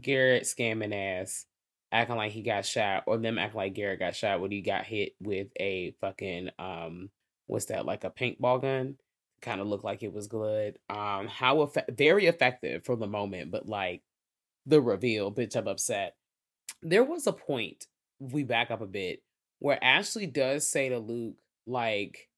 Garrett scamming ass acting like he got shot, or them acting like Garrett got shot when he got hit with a fucking um, what's that? Like a paintball gun. Kind of looked like it was good. Um, how effe- very effective for the moment, but like the reveal, bitch, I'm upset. There was a point. We back up a bit where Ashley does say to Luke, like,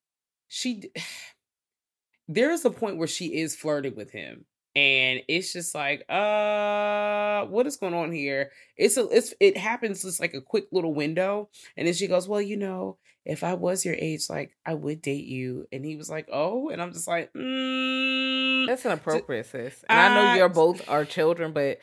she. there is a point where she is flirting with him and it's just like uh what is going on here it's a it's it happens just like a quick little window and then she goes well you know if i was your age like i would date you and he was like oh and i'm just like mm, That's inappropriate, sis. And I know you're both our children, but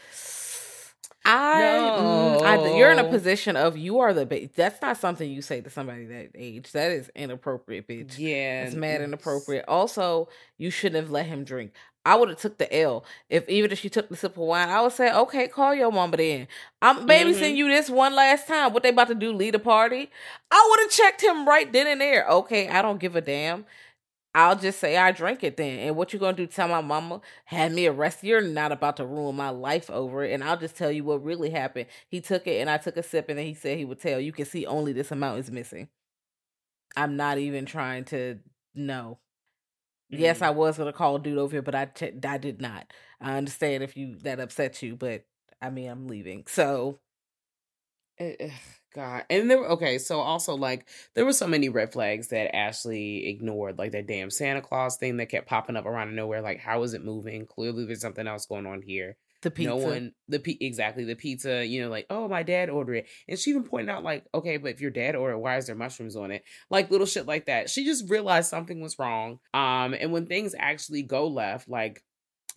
I, mm, I you're in a position of you are the ba- that's not something you say to somebody that age. That is inappropriate, bitch. yeah It's mad inappropriate. Also, you shouldn't have let him drink. I would have took the L. If even if she took the sip of wine, I would say, okay, call your mama then. I'm babysitting Mhm. you this one last time. What they about to do? Lead a party? I would have checked him right then and there. Okay, I don't give a damn. I'll just say I drank it then. And what you gonna do? Tell my mama had me arrested? You're not about to ruin my life over it. And I'll just tell you what really happened. He took it and I took a sip and then he said he would tell. You can see only this amount is missing. I'm not even trying to know. Yes, Mm. I was gonna call a dude over here, but I t- I did not. I understand if you that upset you, but I mean I'm leaving. So Eh, eh, God. And there were okay, so also like there were so many red flags that Ashley ignored, like that damn Santa Claus thing that kept popping up around nowhere. Like, how is it moving? Clearly there's something else going on here. the pizza. No one the pi- exactly the pizza, you know, like, oh my dad ordered it. And she even pointed out, like, okay, but if your dad ordered, it, why is there mushrooms on it? Like little shit like that. She just realized something was wrong. Um, and when things actually go left, like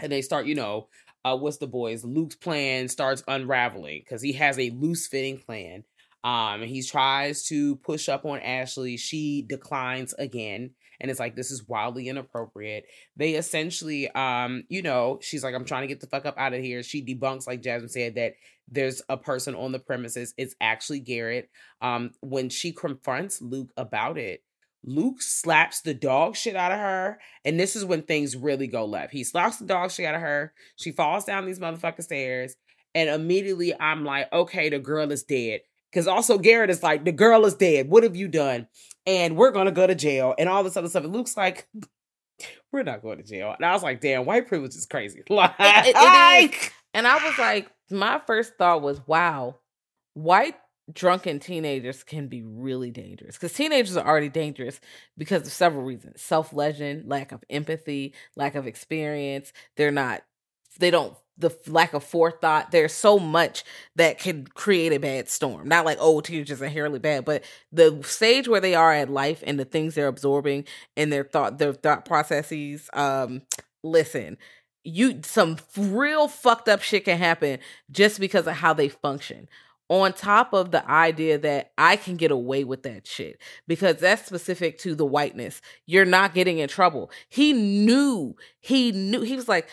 and they start, you know, uh, what's the boys? Luke's plan starts unraveling because he has a loose fitting plan. Um, he tries to push up on Ashley. She declines again, and it's like this is wildly inappropriate. They essentially, um, you know, she's like, I'm trying to get the fuck up out of here. She debunks, like Jasmine said, that there's a person on the premises. It's actually Garrett. Um, when she confronts Luke about it, Luke slaps the dog shit out of her. And this is when things really go left. He slaps the dog shit out of her. She falls down these motherfucking stairs. And immediately I'm like, okay, the girl is dead. Because also Garrett is like, the girl is dead. What have you done? And we're gonna go to jail and all this other stuff. It looks like, we're not going to jail. And I was like, damn, white privilege is crazy. Like, it- it is. And I was like, my first thought was, wow, white drunken teenagers can be really dangerous because teenagers are already dangerous because of several reasons self legend, lack of empathy, lack of experience. They're not, they don't, the lack of forethought. There's so much that can create a bad storm. Not like, oh, teenagers are inherently bad, but the stage where they are at life and the things they're absorbing and their thought, their thought processes. Um, listen, you some real fucked up shit can happen just because of how they function on top of the idea that I can get away with that shit because that's specific to the whiteness. You're not getting in trouble. He knew, he knew, he was like,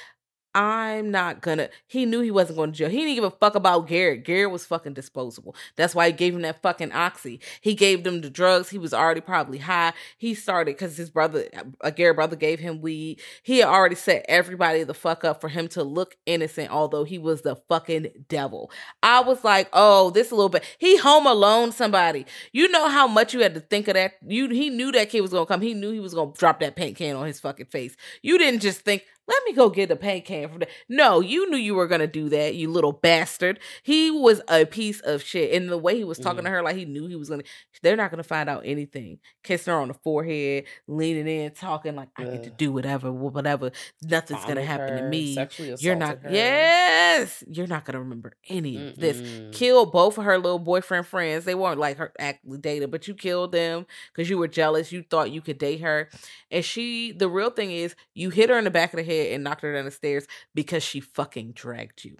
I'm not gonna. He knew he wasn't going to jail. He didn't give a fuck about Garrett. Garrett was fucking disposable. That's why he gave him that fucking oxy. He gave them the drugs. He was already probably high. He started because his brother, a Garrett brother, gave him weed. He had already set everybody the fuck up for him to look innocent, although he was the fucking devil. I was like, oh, this a little bit. He home alone somebody. You know how much you had to think of that. You he knew that kid was gonna come. He knew he was gonna drop that paint can on his fucking face. You didn't just think, let me go get a paint can from that. No, you knew you were gonna do that, you little bastard. He was a piece of shit. And the way he was talking to her, like he knew he was gonna they're not gonna find out anything. Kissing her on the forehead, leaning in, talking like I get to do whatever, whatever. Nothing's gonna happen to me. You're not her. yes, you're not gonna remember any of this Mm-mm. killed both of her little boyfriend friends. They weren't like her actually dated, but you killed them because you were jealous. You thought you could date her. And she, the real thing is, you hit her in the back of the head and knocked her down the stairs because she fucking dragged you.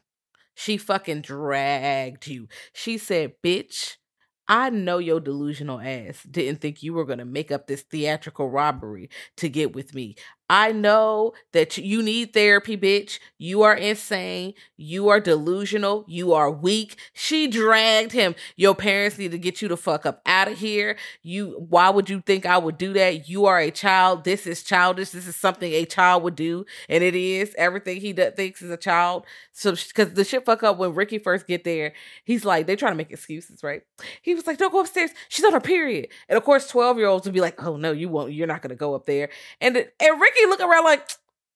She fucking dragged you. She said, bitch. I know your delusional ass didn't think you were going to make up this theatrical robbery to get with me. I know that you need therapy, bitch. You are insane. You are delusional. You are weak. She dragged him. Your parents need to get you the fuck up out of here. You, why would you think I would do that? You are a child. This is childish. This is something a child would do. And it is. Everything he thinks is a child. So, because the shit fuck up when Ricky first get there, he's like, they're trying to make excuses, right? He was like, don't go upstairs. She's on her period. And of course, 12 year olds would be like, oh no, you won't. You're not going to go up there. And, and Ricky look around like,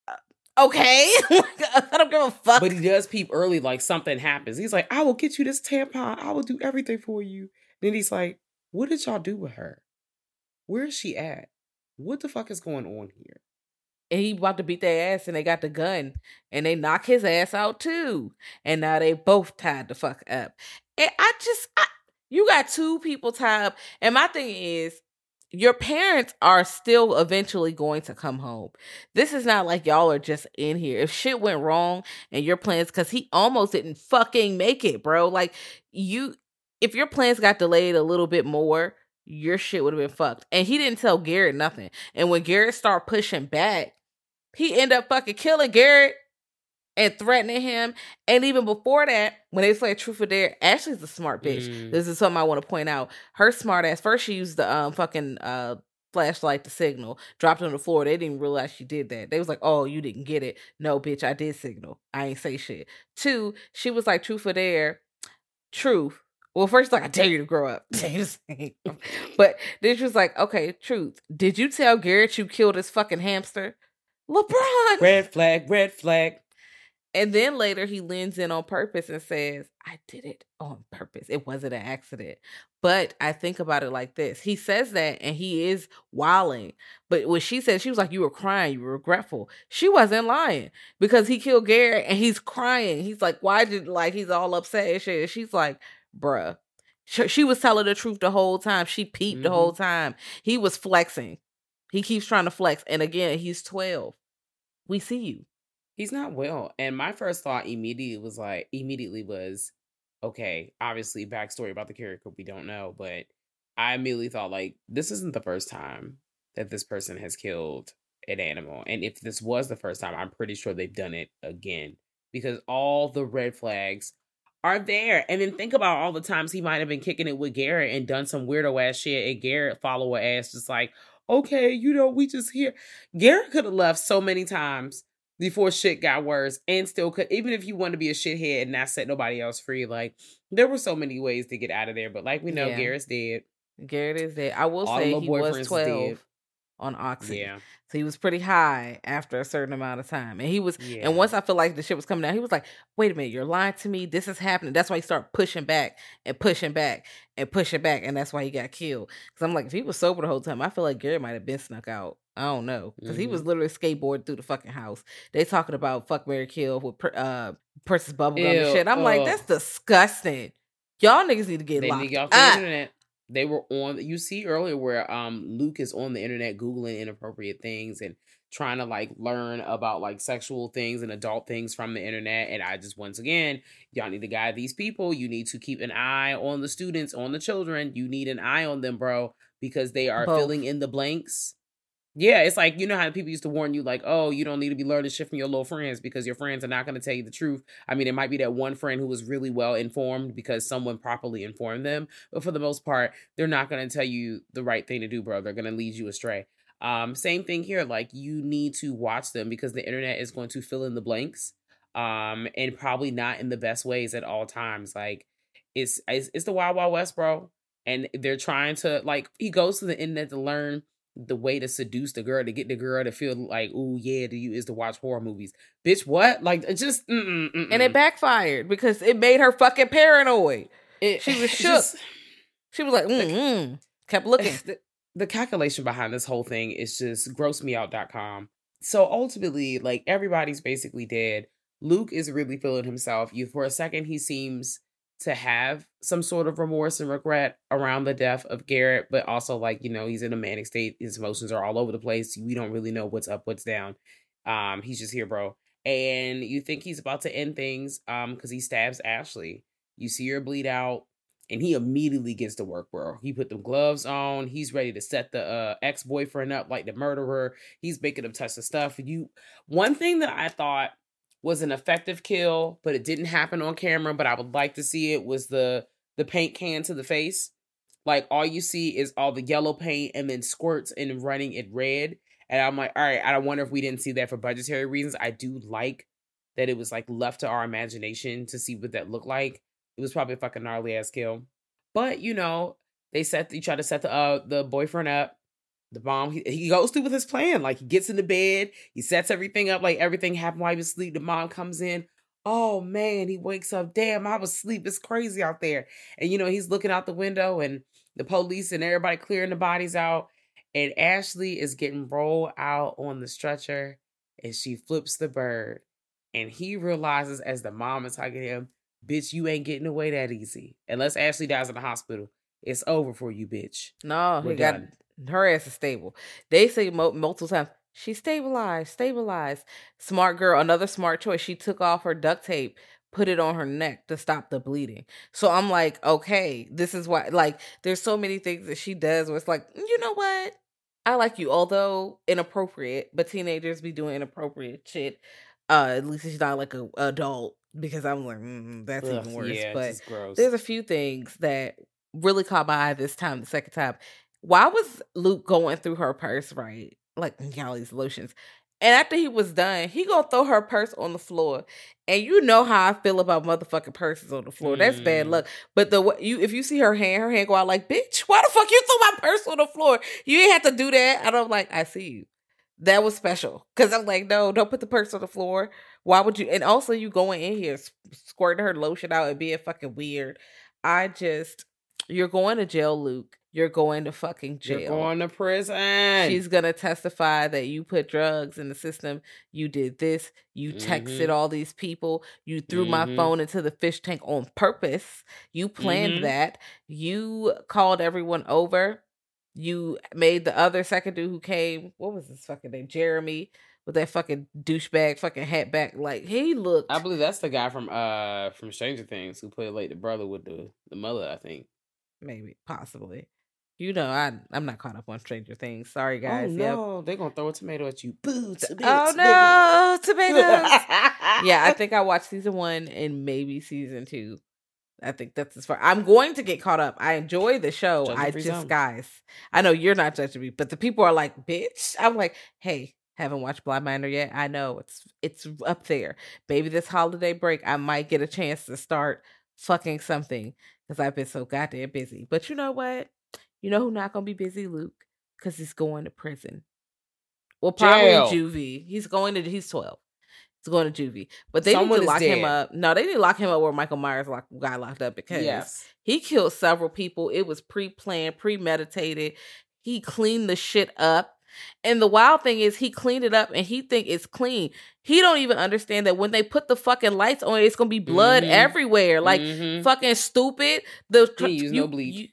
"Uh, okay. I don't give a fuck. But he does peep early, like something happens. He's like, I will get you this tampon. I will do everything for you. Then he's like, What did y'all do with her? Where is she at? What the fuck is going on here? and he about to beat their ass and they got the gun and they knock his ass out too and now they both tied the fuck up and i just I, you got two people tied up and my thing is your parents are still eventually going to come home. This is not like y'all are just in here. If shit went wrong and your plans, because he almost didn't fucking make it, bro. Like, you, if your plans got delayed a little bit more, your shit would have been fucked. And he didn't tell Garrett nothing. And when Garrett started pushing back, he ended up fucking killing Garrett and threatening him. And even before that, when they say truth or dare, Ashley's a smart bitch. Mm. This is something I want to point out. Her smart ass. First, she used the um fucking uh flashlight to signal, dropped it on the floor. They didn't realize she did that. They was like, "Oh, you didn't get it." No, bitch, I did signal. I ain't say shit. Two, she was like, "Truth or dare." Truth. Well, first, like, I dare you to grow up. but then she was like, okay, truth. Did you tell Garrett you killed his fucking hamster? LeBron. Red flag, red flag. And then later he leans in on purpose and says, I did it on purpose. It wasn't an accident. But I think about it like this. He says that and he is wilding. But when she said, she was like, You were crying, you were regretful. She wasn't lying because he killed Garrett and he's crying. He's like, Why did, like, he's all upset and shit. And she's like, Bruh. She, she was telling the truth the whole time. She peeped the Mhm. whole time. He was flexing. He keeps trying to flex. And again, he's 12. We see you. He's not well. And my first thought immediately was like, immediately was, okay, obviously backstory about the character we don't know, but I immediately thought like, this isn't the first time that this person has killed an animal. And if this was the first time, I'm pretty sure they've done it again because all the red flags are there. And then think about all the times he might have been kicking it with Garrett and done some weirdo ass shit, and Garrett follower ass just like, okay, you know, we just here. Garrett could have left so many times before shit got worse and still could even if you want to be a shithead and not set nobody else free like there were so many ways to get out of there but like we know Yeah. garrett's dead Garrett is dead I will All say he was 12 dead. on oxy. yeah So he was pretty high after a certain amount of time. And he was yeah and once I feel like the shit was coming down, he was like, wait a minute, you're lying to me. This is happening. That's why he started pushing back and pushing back and pushing back. And that's why he got killed. Because I'm like, if he was sober the whole time, I feel like Gary might have been snuck out. I don't know. Because he was Mhm. literally skateboarding through the fucking house. They talking about fuck Marry Kill with uh Princess Bubblegum and shit. I'm like, that's disgusting. Y'all niggas need to get they locked get off the internet they were on you see earlier where um luke is on the internet googling inappropriate things and trying to like learn about like sexual things and adult things from the internet and i just once again y'all need to guide these people you need to keep an eye on the students on the children you need an eye on them bro because they are Both. filling in the blanks yeah it's like you know how people used to warn you like oh you don't need to be learning shit from your little friends because your friends are not going to tell you the truth. I mean it might be that one friend who was really well informed because someone properly informed them but for the most part they're not going to tell you the right thing to do bro. They're going to lead you astray. Um same thing here like you need to watch them because the internet is going to fill in the blanks um and probably not in the best ways at all times like it's it's, it's the wild wild west bro and they're trying to like he goes to the internet to learn the way to seduce the girl to get the girl to feel like oh yeah to you is to watch horror movies bitch what like it just mm-mm, mm-mm. And it backfired because it made her fucking paranoid. It- she was shook. just- She was like, mm, mm. kept looking. the, the calculation behind this whole thing is just grossmeout.com. So ultimately, like everybody's basically dead. Luke is really feeling himself. You for a second he seems to have some sort of remorse and regret around the death of Garrett, but also like, you know, he's in a manic state. His emotions are all over the place. We don't really know what's up, what's down. Um, he's just here, bro. And you think he's about to end things um because he stabs Ashley. You see her bleed out and he immediately gets to work, bro. He put the gloves on. He's ready to set the uh, ex boyfriend up like the murderer. He's making him touch the stuff. You, one thing that I thought was an effective kill, but it didn't happen on camera. But I would like to see it was the the paint can to the face. Like all you see is all the yellow paint and then squirts and running it red. And I'm like, all right, I don't wonder if we didn't see that for budgetary reasons. I do like that it was like left to our imagination to see what that looked like. It was probably a fucking gnarly ass kill. But you know, they set he tried to set the uh the boyfriend up. The bomb he, he goes through with his plan. Like he gets in the bed, he sets everything up, like everything happened while he was asleep. The mom comes in. Oh man, he wakes up. Damn, I was asleep. It's crazy out there. And you know, he's looking out the window and the police and everybody clearing the bodies out. And Ashley is getting rolled out on the stretcher and she flips the bird. And he realizes as the mom is hugging him, bitch, you ain't getting away that easy. Unless Ashley dies in the hospital, it's over for you, bitch. No, We're he got done. Her ass is stable. They say mo- multiple times she stabilized, stabilized. Smart girl, another smart choice. She took off her duct tape, put it on her neck to stop the bleeding. So I'm like, okay, this is why. Like, there's so many things that she does where it's like, you know what? I like you, although inappropriate. But teenagers be doing inappropriate shit. Uh, at least she's not like a adult because I'm like, mm, that's Ugh, even worse. yeah, but there's a few things that really caught my eye this time, the second time. Why was Luke going through her purse, right? Like all these lotions. And after he was done, he gonna throw her purse on the floor. And you know how I feel about motherfucking purses on the floor. That's bad Mm. luck. But the you if you see her hand, her hand go out like, bitch, why the fuck you threw my purse on the floor? You ain't have to do that. And I'm like, I see you. That was special. Cause I'm like, no, don't put the purse on the floor. Why would you? And also, you going in here squirting her lotion out and being fucking weird. I just, you're going to jail, Luke. You're going to fucking jail. You're going to prison. She's gonna testify that you put drugs in the system. You did this. You texted Mhm. all these people. You threw my Mhm. phone into the fish tank on purpose. You planned Mhm. that. You called everyone over. You made the other second dude who came. What was his fucking name? Jeremy with that fucking douchebag fucking hat back. Like he looked. I believe that's the guy from uh from Stranger Things who played like the brother with the the mother. I think. Maybe possibly. You know, I I'm not caught up on Stranger Things. Sorry oh, guys. oh Yep. no, they're gonna throw a tomato at you. Boo! Oh no, tomatoes. yeah, I think I watched season one and maybe season two. I think that's as far. I'm going to get caught up. I enjoy the show. I just, zone. guys, I know you're not judging me, but the people are like, bitch. I'm like, hey, haven't watched Bly Manor yet. I know it's it's up there. Maybe this holiday break, I might get a chance to start fucking something because I've been so goddamn busy. But you know what? You know who not gonna be busy, Luke? Because he's going to prison. Well, probably Jail. juvie. He's going to. He's twelve. He's going to juvie. But they Someone need to lock him up. No, they need to lock him up where Michael Myers lock, got locked up because Yes. he killed several people. It was pre-planned, premeditated. He cleaned the shit up. And the wild thing is he cleaned it up and he think it's clean. He don't even understand that when they put the fucking lights on, it's gonna be blood Mhm. everywhere. Like Mhm. fucking stupid. The He use no bleach. you-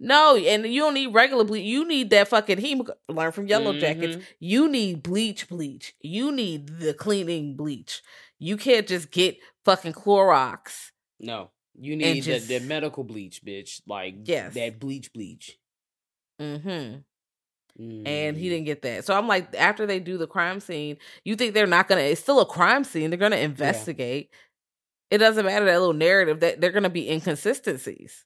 no, and you don't need regular bleach. You need that fucking he learn from Yellowjackets. Mhm. You need bleach, bleach. You need the cleaning bleach. You can't just get fucking Clorox. No, you need just- the, the medical bleach, bitch. Like Yes. that bleach, bleach. Mm-hmm. Mm. And he didn't get that. So I'm like, after they do the crime scene, you think they're not gonna? It's still a crime scene. They're gonna investigate. It doesn't matter that little narrative that they're gonna be inconsistencies.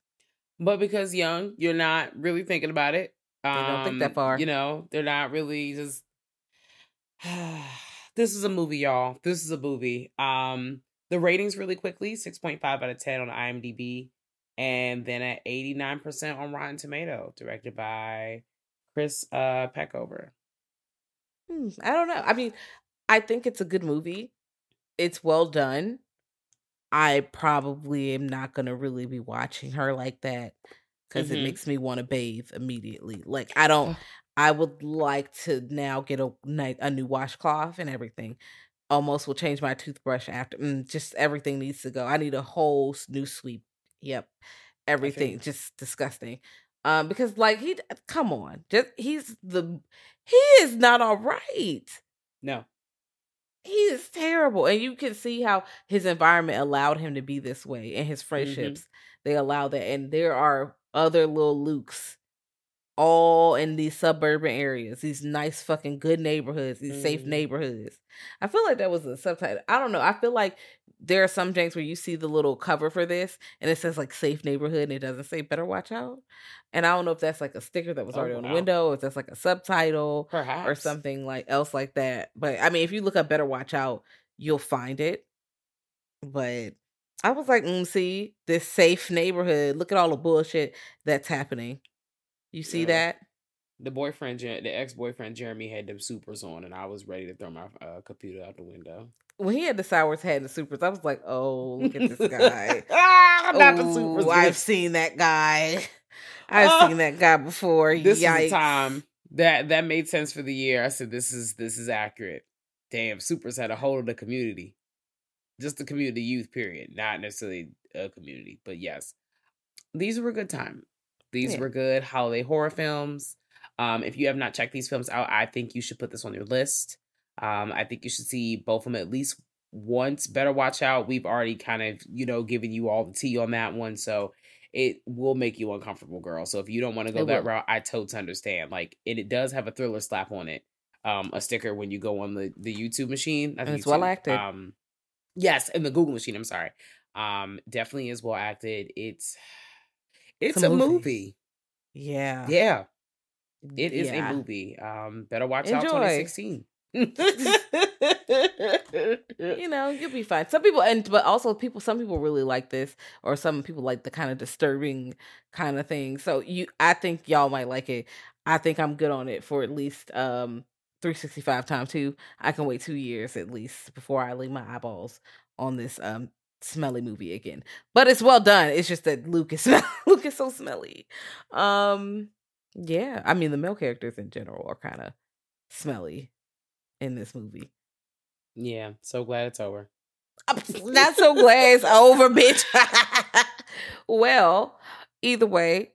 But because young, you're not really thinking about it. They don't think that Um, far. You know, they're not really just. this is a movie, y'all. This is a movie. Um, the ratings really quickly: six point five out of ten on IMDb, and then at eighty nine percent on Rotten Tomato. Directed by Chris uh, Peckover. Hmm, I don't know. I mean, I think it's a good movie. It's well done. I probably am not gonna really be watching her like that because it Mhm. makes me want to bathe immediately. Like I don't. I would like to now get a night a new washcloth and everything. Almost will change my toothbrush after. Mm, just everything needs to go. I need a whole new sweep. Yep, everything just disgusting. Um, because like he, come on, just he's the he is not all right. No, He is terrible, and you can see how his environment allowed him to be this way, and Mm-hmm. his friendships they allow that. And there are other little Lukes all in these suburban areas, these nice fucking good neighborhoods, these safe Mhm. neighborhoods. I feel like that was a subtitle. I don't know. I feel like there are some janks where you see the little cover for this and it says like safe neighborhood and it doesn't say better watch out. And I don't know if that's like a sticker that was Oh, already on the wow. window or if that's like a subtitle perhaps or something like else like that. But I mean, if you look up better watch out, you'll find it. But I was like, mm, see, this safe neighborhood. Look at all the bullshit that's happening. You see Yeah. that? The boyfriend, the ex boyfriend Jeremy had them supers on, and I was ready to throw my uh, computer out the window. When he had the sours hat and the supers, I was like, oh, look at this guy. ah, not the Ooh, supers. I've seen that guy. I've Ah. seen that guy before. This Yikes. is the time. that that made sense for the year. I said this is this is accurate. Damn, Supers had a hold of the community, just the community youth period, not necessarily a community, but yes, these were a good time. These Yeah. were good holiday horror films. Um, if you have not checked these films out, I think you should put this on your list. Um, I think you should see both of them at least once. Better watch out. We've already kind of, you know, given you all the tea on that one. So it will make you uncomfortable, girl. So if you don't want to go It that will. route, I totally understand. Like, and it does have a thriller slap on it. Um, a sticker when you go on the the YouTube machine. And it's well acted. Um, yes, in the Google machine. I'm sorry. Um, definitely is well acted. It's it's a a movie. movie. Yeah. Yeah, it is Yeah. a movie. Um, better watch out 2016. you know, you'll be fine. Some people, and but also people, some people really like this, or some people like the kind of disturbing kind of thing. So you, I think y'all might like it. I think I'm good on it for at least um 365 times two. I can wait two years at least before I lay my eyeballs on this um smelly movie again. But it's well done. It's just that Luke is Luke is so smelly. Um, yeah. I mean, the male characters in general are kind of smelly in this movie. yeah, so glad it's over. I'm not so glad it's over, bitch. well, either way,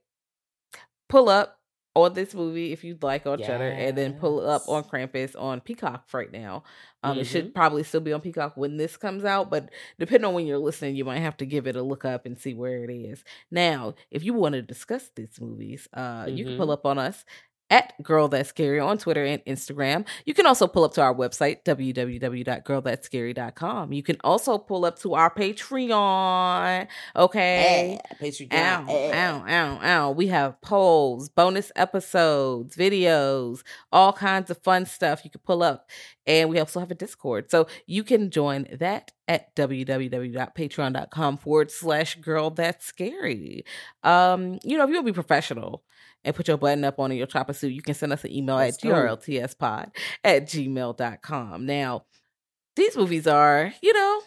pull up on this movie if you'd like on Shudder, and then pull up on Yes. Krampus on Peacock right now. Um, it Mhm. should probably still be on Peacock when this comes out, but depending on when you're listening, you might have to give it a look up and see where it is. Now, if you want to discuss these movies, uh, you can pull Mhm. up on us at Girl That's Scary on Twitter and Instagram. You can also pull up to our website, www.girlthat'scary.com. You can also pull up to our Patreon. Okay. Patreon. Ow, ow, ow, ow. We have polls, bonus episodes, videos, all kinds of fun stuff you can pull up. And we also have a Discord. So you can join that at www.patreon.com forward slash girl that's scary. Um, you know, if you want to be professional and put your button up on your chopper suit, you can send us an email Let's at grltspod at gmail.com. Now, these movies are, you know,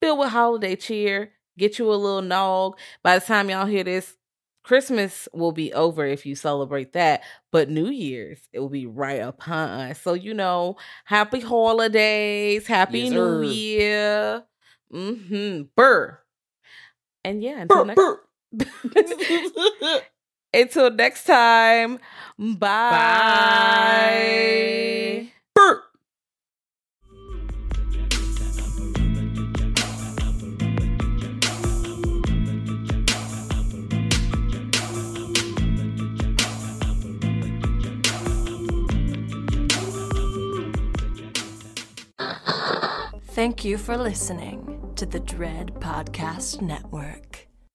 filled with holiday cheer. Get you a little nog. By the time y'all hear this, Christmas will be over if you celebrate that, but New Year's it will be right upon us. So you know, happy holidays, happy Yes, New. Year. Mm-hmm. Burr. And yeah, until next until next time. Bye. Burp. Thank you for listening to the Dread Podcast Network.